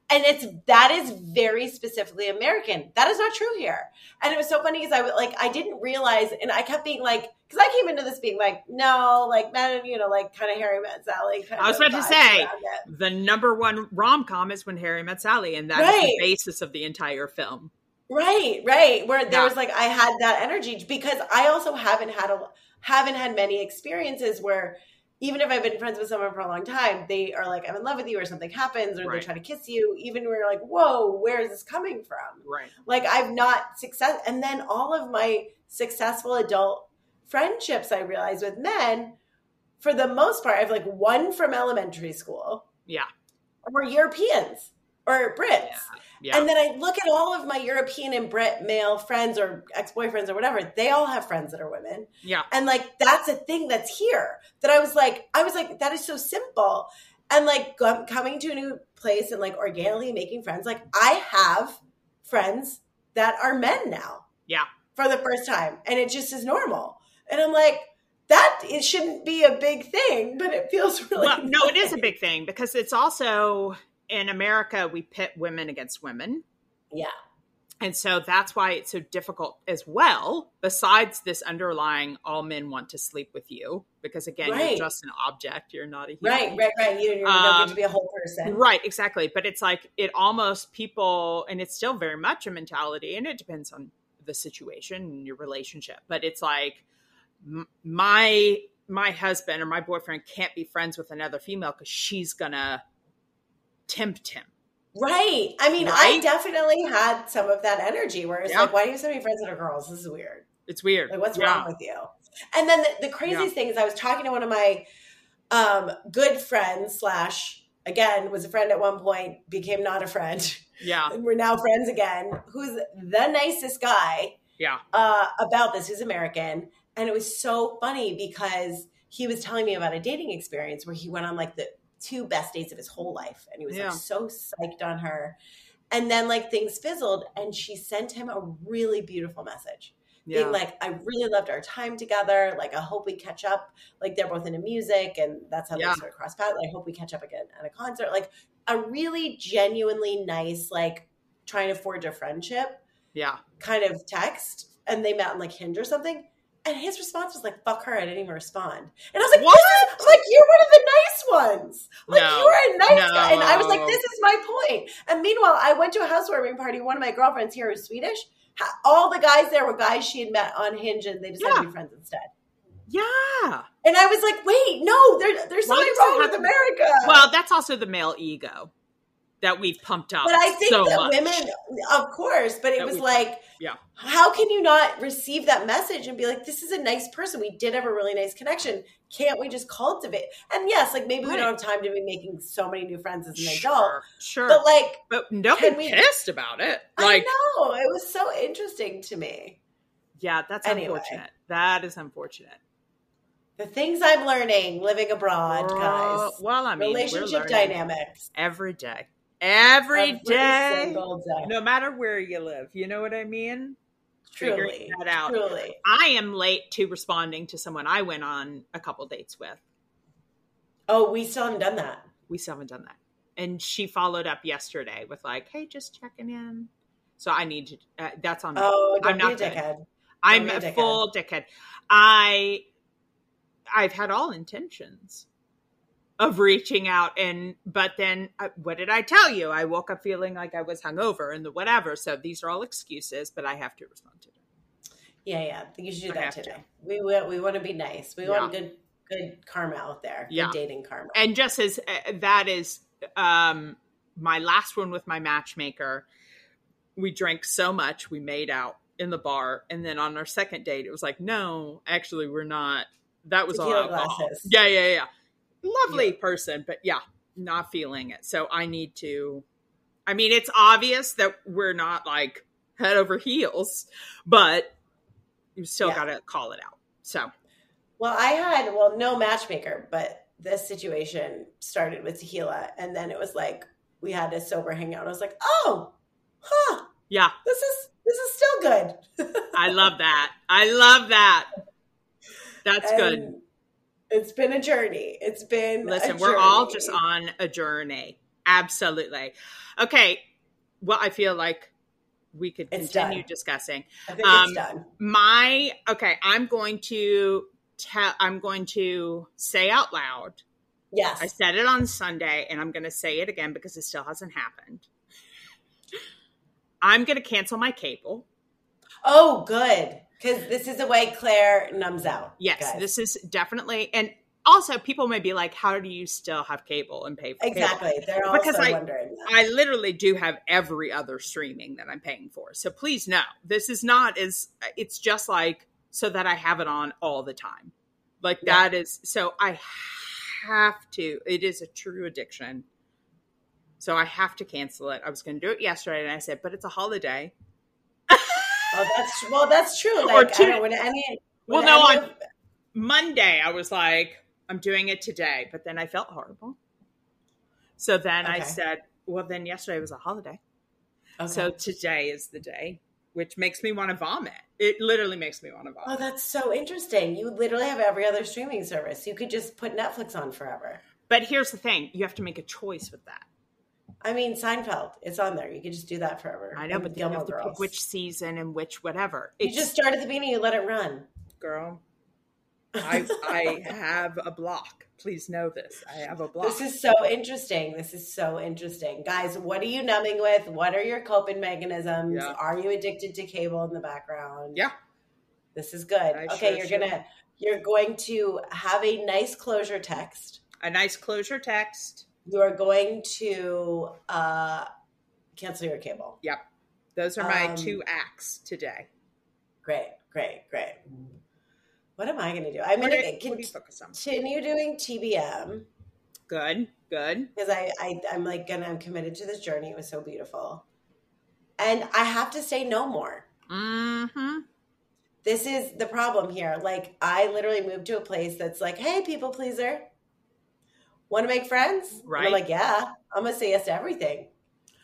Speaker 1: and it's that is very specifically American. That is not true here. And it was so funny because I like I didn't realize, and I kept being like, because I came into this being like, no, like men, you know, like kind of Harry Met Sally.
Speaker 2: I was about to say. The number one rom com is When Harry Met Sally, and that is
Speaker 1: Right.
Speaker 2: the basis of the entire film.
Speaker 1: Right, right, where there
Speaker 2: Yeah.
Speaker 1: was like I had that energy because I also haven't had a haven't had many experiences where. Even if I've been friends with someone for a long time, they are like, I'm in love with you, or something happens, or
Speaker 2: Right.
Speaker 1: they try to kiss you. Even where you're like, whoa, where is this coming from?
Speaker 2: Right.
Speaker 1: like i've not success and then all of my successful adult friendships i realize with men for the most part i have like one from elementary school
Speaker 2: Yeah.
Speaker 1: or europeans or brits
Speaker 2: Yeah.
Speaker 1: and then i look at all of my european and brit male friends or ex-boyfriends or whatever they all have friends that are women
Speaker 2: yeah.
Speaker 1: and like that's a thing that's here that I was like, I was like, that is so simple. And like coming to a new place and like organically making friends, like I have friends that are men now.
Speaker 2: Yeah.
Speaker 1: For the first time. And it just is normal. And I'm like, that it shouldn't be a big thing, but it feels really
Speaker 2: Well, no, it is a big thing because it's also in America, we pit women against women.
Speaker 1: Yeah.
Speaker 2: And so that's why it's so difficult as well, besides this underlying all men want to sleep with you, because again,
Speaker 1: Right.
Speaker 2: you're just an object, you're not a human.
Speaker 1: Right, right, right. You, you don't
Speaker 2: Um,
Speaker 1: get to be a whole person.
Speaker 2: Right, exactly. But it's like it almost people, and it's still very much a mentality, and it depends on the situation and your relationship. But it's like m- my my husband or my boyfriend can't be friends with another female because she's gonna tempt him.
Speaker 1: Right. I mean, I definitely had some of that energy where it's
Speaker 2: Yeah.
Speaker 1: like, why do you have so many friends that are girls? This is weird.
Speaker 2: It's weird.
Speaker 1: Like, what's
Speaker 2: Yeah.
Speaker 1: wrong with you? And then the, the craziest thing is, I was talking to one of my um, good friends, slash, again, was a friend at one point, became not a friend,
Speaker 2: Yeah,
Speaker 1: and we're now friends again, who's the nicest guy
Speaker 2: yeah,
Speaker 1: uh, about this, who's American. And it was so funny because he was telling me about a dating experience where he went on like the two best dates of his whole life. And he was
Speaker 2: Yeah.
Speaker 1: like so psyched on her. And then like things fizzled, and she sent him a really beautiful message
Speaker 2: yeah.
Speaker 1: being like, I really loved our time together. Like, I hope we catch up. Like, they're both into music, and that's how
Speaker 2: Yeah.
Speaker 1: they sort of cross paths. I hope we catch up again at a concert. Like, a really genuinely nice, like trying to forge a friendship
Speaker 2: Yeah.
Speaker 1: kind of text, and they met on like Hinge or something. And his response was like, "Fuck her," I didn't even respond. And I was like,
Speaker 2: What?
Speaker 1: I'm like, "You're one of the nice ones. Like
Speaker 2: No.
Speaker 1: you're a nice guy." And I was like, "This is my point." And meanwhile, I went to a housewarming party. One of my girlfriends here is Swedish. All the guys there were guys she had met on Hinge, and they decided to be friends instead.
Speaker 2: Yeah.
Speaker 1: And I was like, "Wait, no, there, there's
Speaker 2: Why
Speaker 1: something wrong with America."
Speaker 2: Well, that's also the male ego that we've pumped up.
Speaker 1: But I think
Speaker 2: so
Speaker 1: that
Speaker 2: much.
Speaker 1: women, of course, but it
Speaker 2: That
Speaker 1: was like,
Speaker 2: yeah.
Speaker 1: how can you not receive that message and be like, this is a nice person. We did have a really nice connection. Can't we just cultivate? And yes, like maybe we don't have time to be making so many new friends as an adult,
Speaker 2: Sure, sure.
Speaker 1: but like,
Speaker 2: But don't
Speaker 1: we-
Speaker 2: pissed about it. Like,
Speaker 1: I know it was so interesting to me.
Speaker 2: yeah, that's
Speaker 1: Anyway.
Speaker 2: unfortunate. That is unfortunate.
Speaker 1: The things I'm learning living abroad, guys.
Speaker 2: Well, I mean,
Speaker 1: Relationship dynamics.
Speaker 2: every day, every
Speaker 1: Every
Speaker 2: day,
Speaker 1: day.
Speaker 2: no matter where you live. You know what I mean?
Speaker 1: Truly,
Speaker 2: that out.
Speaker 1: truly.
Speaker 2: I am late to responding to someone I went on a couple dates with.
Speaker 1: Oh, we still haven't done that.
Speaker 2: We still haven't done that. And she followed up yesterday with like, "Hey, just checking in." So I need to. Uh, that's on.
Speaker 1: Oh,
Speaker 2: I'm not
Speaker 1: a
Speaker 2: good.
Speaker 1: dickhead.
Speaker 2: I'm
Speaker 1: a dickhead.
Speaker 2: full dickhead. I I've had all intentions of reaching out and but then uh, what did I tell you? I woke up feeling like I was hungover and the whatever. So these are all excuses, but I have to respond to them.
Speaker 1: Yeah, yeah. You should do
Speaker 2: I
Speaker 1: that
Speaker 2: have to.
Speaker 1: today. We want we want to be nice. We
Speaker 2: Yeah.
Speaker 1: want good good karma out there. Good
Speaker 2: Yeah.
Speaker 1: dating karma.
Speaker 2: And just as uh, that is um my last one with my matchmaker, we drank so much we made out in the bar and then on our second date it was like, "No, actually we're not." That was all
Speaker 1: Tequila
Speaker 2: alcohol.
Speaker 1: glasses.
Speaker 2: Yeah, yeah, yeah. Lovely person, but yeah, not feeling it. So I need to. I mean, it's obvious that we're not like head over heels, but you still
Speaker 1: Yeah.
Speaker 2: got to call it out. So
Speaker 1: well, I had well no matchmaker, but this situation started with tequila, and then it was like we had a sober hangout. I was like, oh, huh,
Speaker 2: yeah,
Speaker 1: this is this is still good.
Speaker 2: I love that. I love that. That's good.
Speaker 1: It's been a journey. It's been a
Speaker 2: Listen, we're all just on a journey. Absolutely. Okay. Well, I feel like we could
Speaker 1: It's
Speaker 2: continue
Speaker 1: done.
Speaker 2: discussing.
Speaker 1: I think
Speaker 2: um,
Speaker 1: it's done.
Speaker 2: my okay i'm going to tell i'm going to say out loud
Speaker 1: Yes.
Speaker 2: i said it on sunday and i'm going to say it again because it still hasn't happened i'm going to cancel my cable
Speaker 1: oh, good. Because this is a way Claire numbs out.
Speaker 2: yes
Speaker 1: guys.
Speaker 2: this is definitely and also people may be like how do you still have cable and pay for cable?
Speaker 1: exactly. They're also
Speaker 2: Because I-
Speaker 1: wondering. That.
Speaker 2: I literally do have every other streaming that I'm paying for. So please know, this is not as it's just like so that I have it on all the time. Like
Speaker 1: Yeah.
Speaker 2: that is so I have to. It is a true addiction. So I have to cancel it. I was going to do it yesterday and I said, "But it's a holiday."
Speaker 1: Oh, that's well, that's true.
Speaker 2: Or two-
Speaker 1: I don't when.
Speaker 2: Well, no,
Speaker 1: any
Speaker 2: on
Speaker 1: of-
Speaker 2: Monday I was like, "I'm doing it today," but then I felt horrible. So then I said, "Well, then yesterday was a holiday."
Speaker 1: okay.
Speaker 2: So today is the day, which makes me want to vomit. It literally makes me want to
Speaker 1: oh,
Speaker 2: vomit.
Speaker 1: Oh, that's so interesting. You literally have every other streaming service. You could just put Netflix on forever.
Speaker 2: But here's the thing: you have to make a choice with that.
Speaker 1: I mean, Seinfeld, it's on there. You could just do that forever.
Speaker 2: I know,
Speaker 1: And
Speaker 2: but then you
Speaker 1: Gilmore
Speaker 2: have to pick which season and which whatever.
Speaker 1: You just start at the beginning. You let it run.
Speaker 2: girl. I I have a block. Please know this. I have a block.
Speaker 1: This is so interesting. This is so interesting. Guys, what are you numbing with? What are your coping mechanisms?
Speaker 2: Yeah.
Speaker 1: Are you addicted to cable in the background?
Speaker 2: Yeah.
Speaker 1: This is good.
Speaker 2: I
Speaker 1: okay,
Speaker 2: sure
Speaker 1: you're
Speaker 2: should.
Speaker 1: gonna you're going to have a nice closure text.
Speaker 2: a nice closure text.
Speaker 1: You are going to uh cancel your cable.
Speaker 2: Yep. Those are my
Speaker 1: Um,
Speaker 2: two acts today.
Speaker 1: Great, great, great. What am I gonna do? I'm
Speaker 2: you- what do you focus on?
Speaker 1: continue doing TBM
Speaker 2: Good. Good.
Speaker 1: because I, I I'm like gonna I'm committed to this journey. It was so beautiful. And I have to say no more.
Speaker 2: Mm-hmm.
Speaker 1: this is the problem here. Like, I literally moved to a place that's like, hey, people pleaser, want to make friends? And
Speaker 2: Right.
Speaker 1: I'm like, yeah, I'm gonna say yes to everything.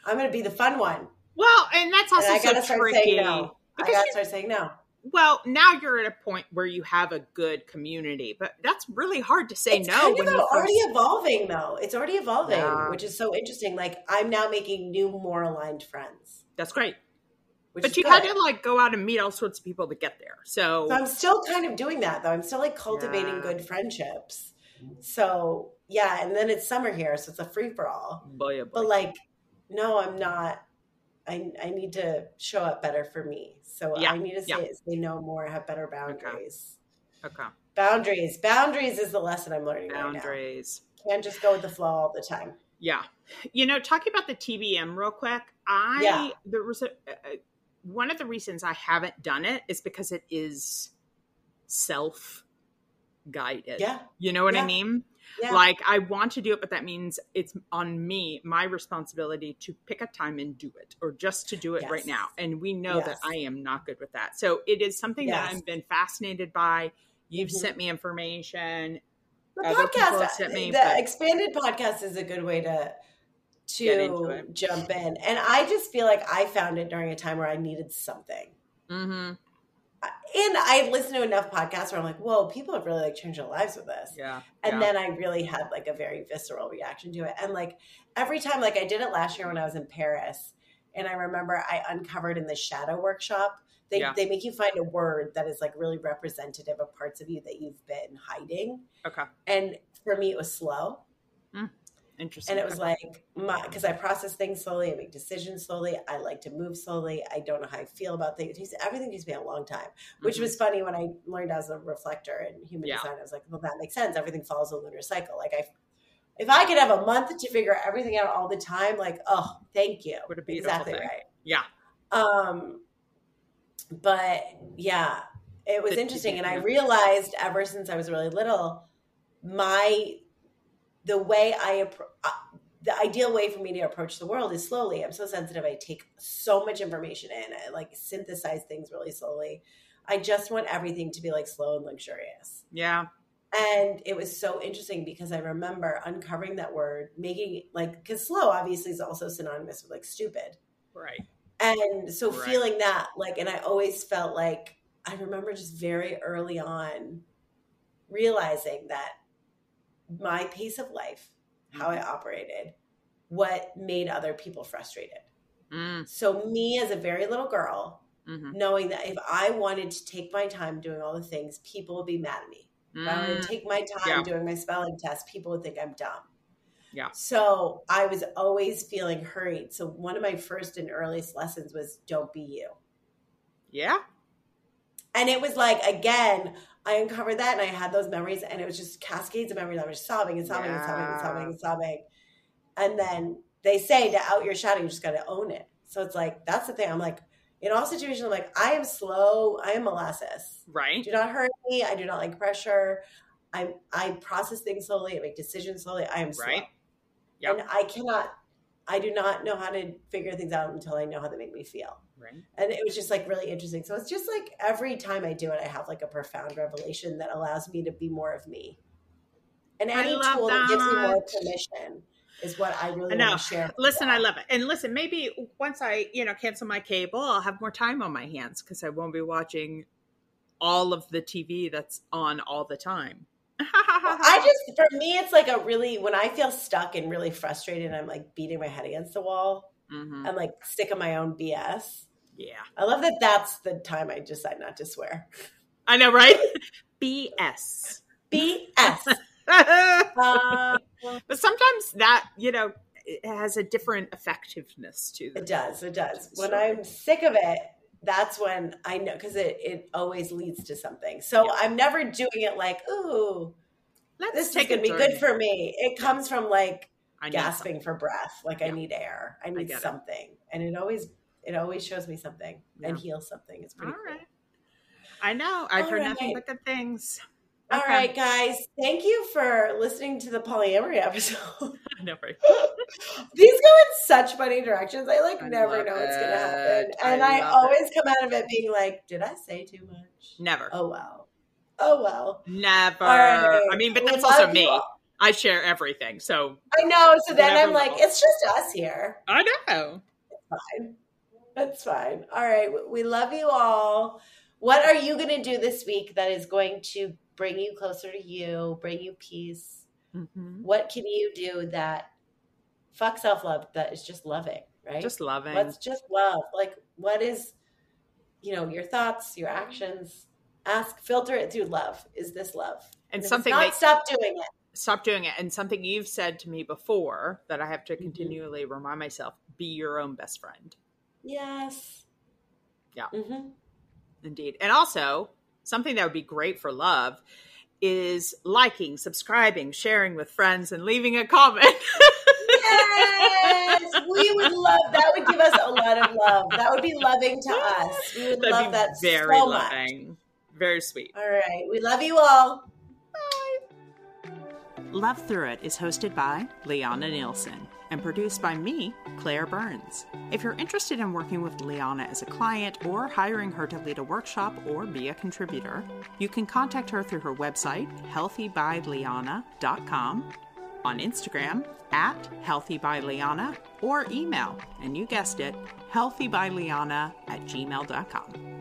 Speaker 1: I'm gonna be the fun one.
Speaker 2: Well, and that's
Speaker 1: And
Speaker 2: also
Speaker 1: I gotta
Speaker 2: so tricky.
Speaker 1: no. I
Speaker 2: Because
Speaker 1: gotta start saying no.
Speaker 2: well, now you're at a point where you have a good community, but that's really hard to say
Speaker 1: it's
Speaker 2: no.
Speaker 1: kind
Speaker 2: when
Speaker 1: of already
Speaker 2: first-
Speaker 1: evolving though. It's already evolving,
Speaker 2: Yeah.
Speaker 1: which is so interesting. Like I'm now making new, more aligned friends.
Speaker 2: That's great.
Speaker 1: Which
Speaker 2: But you
Speaker 1: good.
Speaker 2: had to like go out and meet all sorts of people to get there. So,
Speaker 1: So I'm still kind of doing that though. I'm still like cultivating
Speaker 2: Yeah.
Speaker 1: good friendships. So yeah, and then it's summer here, so it's a free for all.
Speaker 2: oh.
Speaker 1: But like, no, I'm not. I I need to show up better for me. So
Speaker 2: Yeah,
Speaker 1: I need to say
Speaker 2: yeah.
Speaker 1: say no more, have better boundaries.
Speaker 2: okay.
Speaker 1: Boundaries. Boundaries is the lesson I'm learning right
Speaker 2: Boundaries.
Speaker 1: now. Can't just go with the flow all the time.
Speaker 2: Yeah. You know, talking about the TBM real quick, I
Speaker 1: Yeah.
Speaker 2: there was a, uh, a uh, one of the reasons I haven't done it is because it is self guided.
Speaker 1: Yeah.
Speaker 2: You know what I mean?
Speaker 1: Yeah.
Speaker 2: Like I want to do it, but that means it's on me, my responsibility to pick a time and do it, or just to do it right now. And we know that I am not good with that. So it is something that I've been fascinated by. You've
Speaker 1: Mhm.
Speaker 2: sent me information.
Speaker 1: the podcast,
Speaker 2: me,
Speaker 1: the expanded podcast is a good way to to jump in. And I just feel like I found it during a time where I needed something.
Speaker 2: Mm-hmm.
Speaker 1: And I listened to enough podcasts where I'm like, whoa, people have really like changed their lives with this.
Speaker 2: Yeah.
Speaker 1: And
Speaker 2: yeah.
Speaker 1: then I really had like a very visceral reaction to it. And like every time, like I did it last year when I was in Paris. And I remember I uncovered in the shadow workshop, they,
Speaker 2: Yeah.
Speaker 1: they make you find a word that is like really representative of parts of you that you've been hiding.
Speaker 2: okay.
Speaker 1: And for me, it was slow.
Speaker 2: Interesting.
Speaker 1: And it was like my because I process things slowly, I make decisions slowly. I like to move slowly. I don't know how I feel about things. Takes- Everything takes me a long time, which
Speaker 2: Mhm.
Speaker 1: was funny when I learned as a reflector in human
Speaker 2: Yeah.
Speaker 1: design. I was like, well, that makes sense. Everything follows a lunar cycle. Like I, if I could have a month to figure everything out all the time, like oh, thank you.
Speaker 2: What a beautiful
Speaker 1: exactly
Speaker 2: thing.
Speaker 1: right.
Speaker 2: Yeah.
Speaker 1: Um, but yeah, it was
Speaker 2: The-
Speaker 1: interesting, and I realized ever since I was really little, my the way I uh, the ideal way for me to approach the world is slowly. I'm so sensitive. I take so much information in. I like synthesize things really slowly. I just want everything to be like slow and luxurious.
Speaker 2: Yeah.
Speaker 1: And it was so interesting because I remember uncovering that word, making like because slow obviously is also synonymous with like stupid.
Speaker 2: Right.
Speaker 1: And so
Speaker 2: Right.
Speaker 1: feeling that, like, and I always felt like I remember just very early on realizing that my pace of life, how I operated, what made other people frustrated.
Speaker 2: Mm,
Speaker 1: So, me as a very little girl,
Speaker 2: hmm
Speaker 1: knowing that if I wanted to take my time doing all the things, people would be mad at me. If I wanted to take my time
Speaker 2: Mm. Yeah.
Speaker 1: doing my spelling test, people would think I'm dumb.
Speaker 2: Yeah.
Speaker 1: So I was always feeling hurried. So one of my first and earliest lessons was don't be you.
Speaker 2: Yeah.
Speaker 1: And it was like, again, I uncovered that and I had those memories and it was just cascades of memories. I was sobbing and sobbing and sobbing and sobbing and sobbing. And then they say to out your shadow, you just got to own it. So it's like, that's the thing. I'm like, in all situations, I'm like, I am slow. I am molasses.
Speaker 2: Right.
Speaker 1: Do not hurt me. I do not like pressure. I I process things slowly. I make decisions slowly. I am slow.
Speaker 2: Right. Yep.
Speaker 1: And I cannot, I do not know how to figure things out until I know how they make me feel.
Speaker 2: Right.
Speaker 1: And it was just like really interesting. So it's just like every time I do it, I have like a profound revelation that allows me to be more of me. And any tool that. gives me more permission is what I really
Speaker 2: I
Speaker 1: want to share.
Speaker 2: Listen. I love it. And listen, maybe once I, you know, cancel my cable, I'll have more time on my hands because I won't be watching all of the TV that's on all the time.
Speaker 1: I just, for me, it's like a really, when I feel stuck and really frustrated, I'm like beating my head against the wall
Speaker 2: Mhm.
Speaker 1: and like sick of my own BS.
Speaker 2: Yeah.
Speaker 1: I love that that's the time I decide not to swear.
Speaker 2: I know, right? BS.
Speaker 1: BS.
Speaker 2: but
Speaker 1: uh,
Speaker 2: sometimes that, you know, it has a different effectiveness to
Speaker 1: it
Speaker 2: the
Speaker 1: does. It does. When. I'm sick of it, that's when I know because it, it always leads to something. So
Speaker 2: Yeah.
Speaker 1: I'm never doing it like, ooh,
Speaker 2: Let's
Speaker 1: this is going to be good for me. It comes from like
Speaker 2: I
Speaker 1: gasping for breath. Like I need air. I need
Speaker 2: it.
Speaker 1: something. And it always, it always shows me something and heals something. It's
Speaker 2: All
Speaker 1: pretty cool.
Speaker 2: right. I know. I've
Speaker 1: All
Speaker 2: heard nothing but good things.
Speaker 1: All
Speaker 2: Okay.
Speaker 1: right, guys. Thank you for listening to the polyamory episode.
Speaker 2: I know.
Speaker 1: These go in such funny directions. I like
Speaker 2: I
Speaker 1: never know what's going to happen.
Speaker 2: it. I
Speaker 1: And I,
Speaker 2: love
Speaker 1: always come out of it being like, did I say too much?
Speaker 2: Never.
Speaker 1: Oh, well. Oh, well.
Speaker 2: Never.
Speaker 1: All right.
Speaker 2: I mean, but
Speaker 1: We
Speaker 2: that's also me. I share everything. So
Speaker 1: I know. So then I'm like,
Speaker 2: level.
Speaker 1: it's just us here.
Speaker 2: I know.
Speaker 1: Fine. That's fine. All right. We love you all. what are you going to do this week that is going to bring you closer to you, bring you peace? Mm-hmm. What can you do that fuck self love that is just loving, right?
Speaker 2: Just loving.
Speaker 1: Let's just love. Like, what is, you know, your thoughts, your actions? Ask, filter it through love. Is this love?
Speaker 2: And, and something
Speaker 1: not, that, stop doing it.
Speaker 2: Stop doing it. And something you've said to me before that I have to mm-hmm. continually mm-hmm. remind myself: be your own best friend.
Speaker 1: Yes.
Speaker 2: Yeah. Mm-hmm. Indeed. And also, something that would be great for love is liking, subscribing, sharing with friends, and leaving a comment.
Speaker 1: yes, we would love that. Would give us a lot of love. That would be loving to us. We would That'd love that very so loving. Much.
Speaker 2: Very sweet.
Speaker 1: All right, we love you all.
Speaker 2: Bye. Love Through It is hosted by Lianna Nielsen and produced by me, Claire Burns. If you're interested in working with Lianna as a client or hiring her to lead a workshop or be a contributor, you can contact her through her website, healthybylianna.com, on Instagram at healthybylianna, or email, and you guessed it, healthybylianna at gmail.com.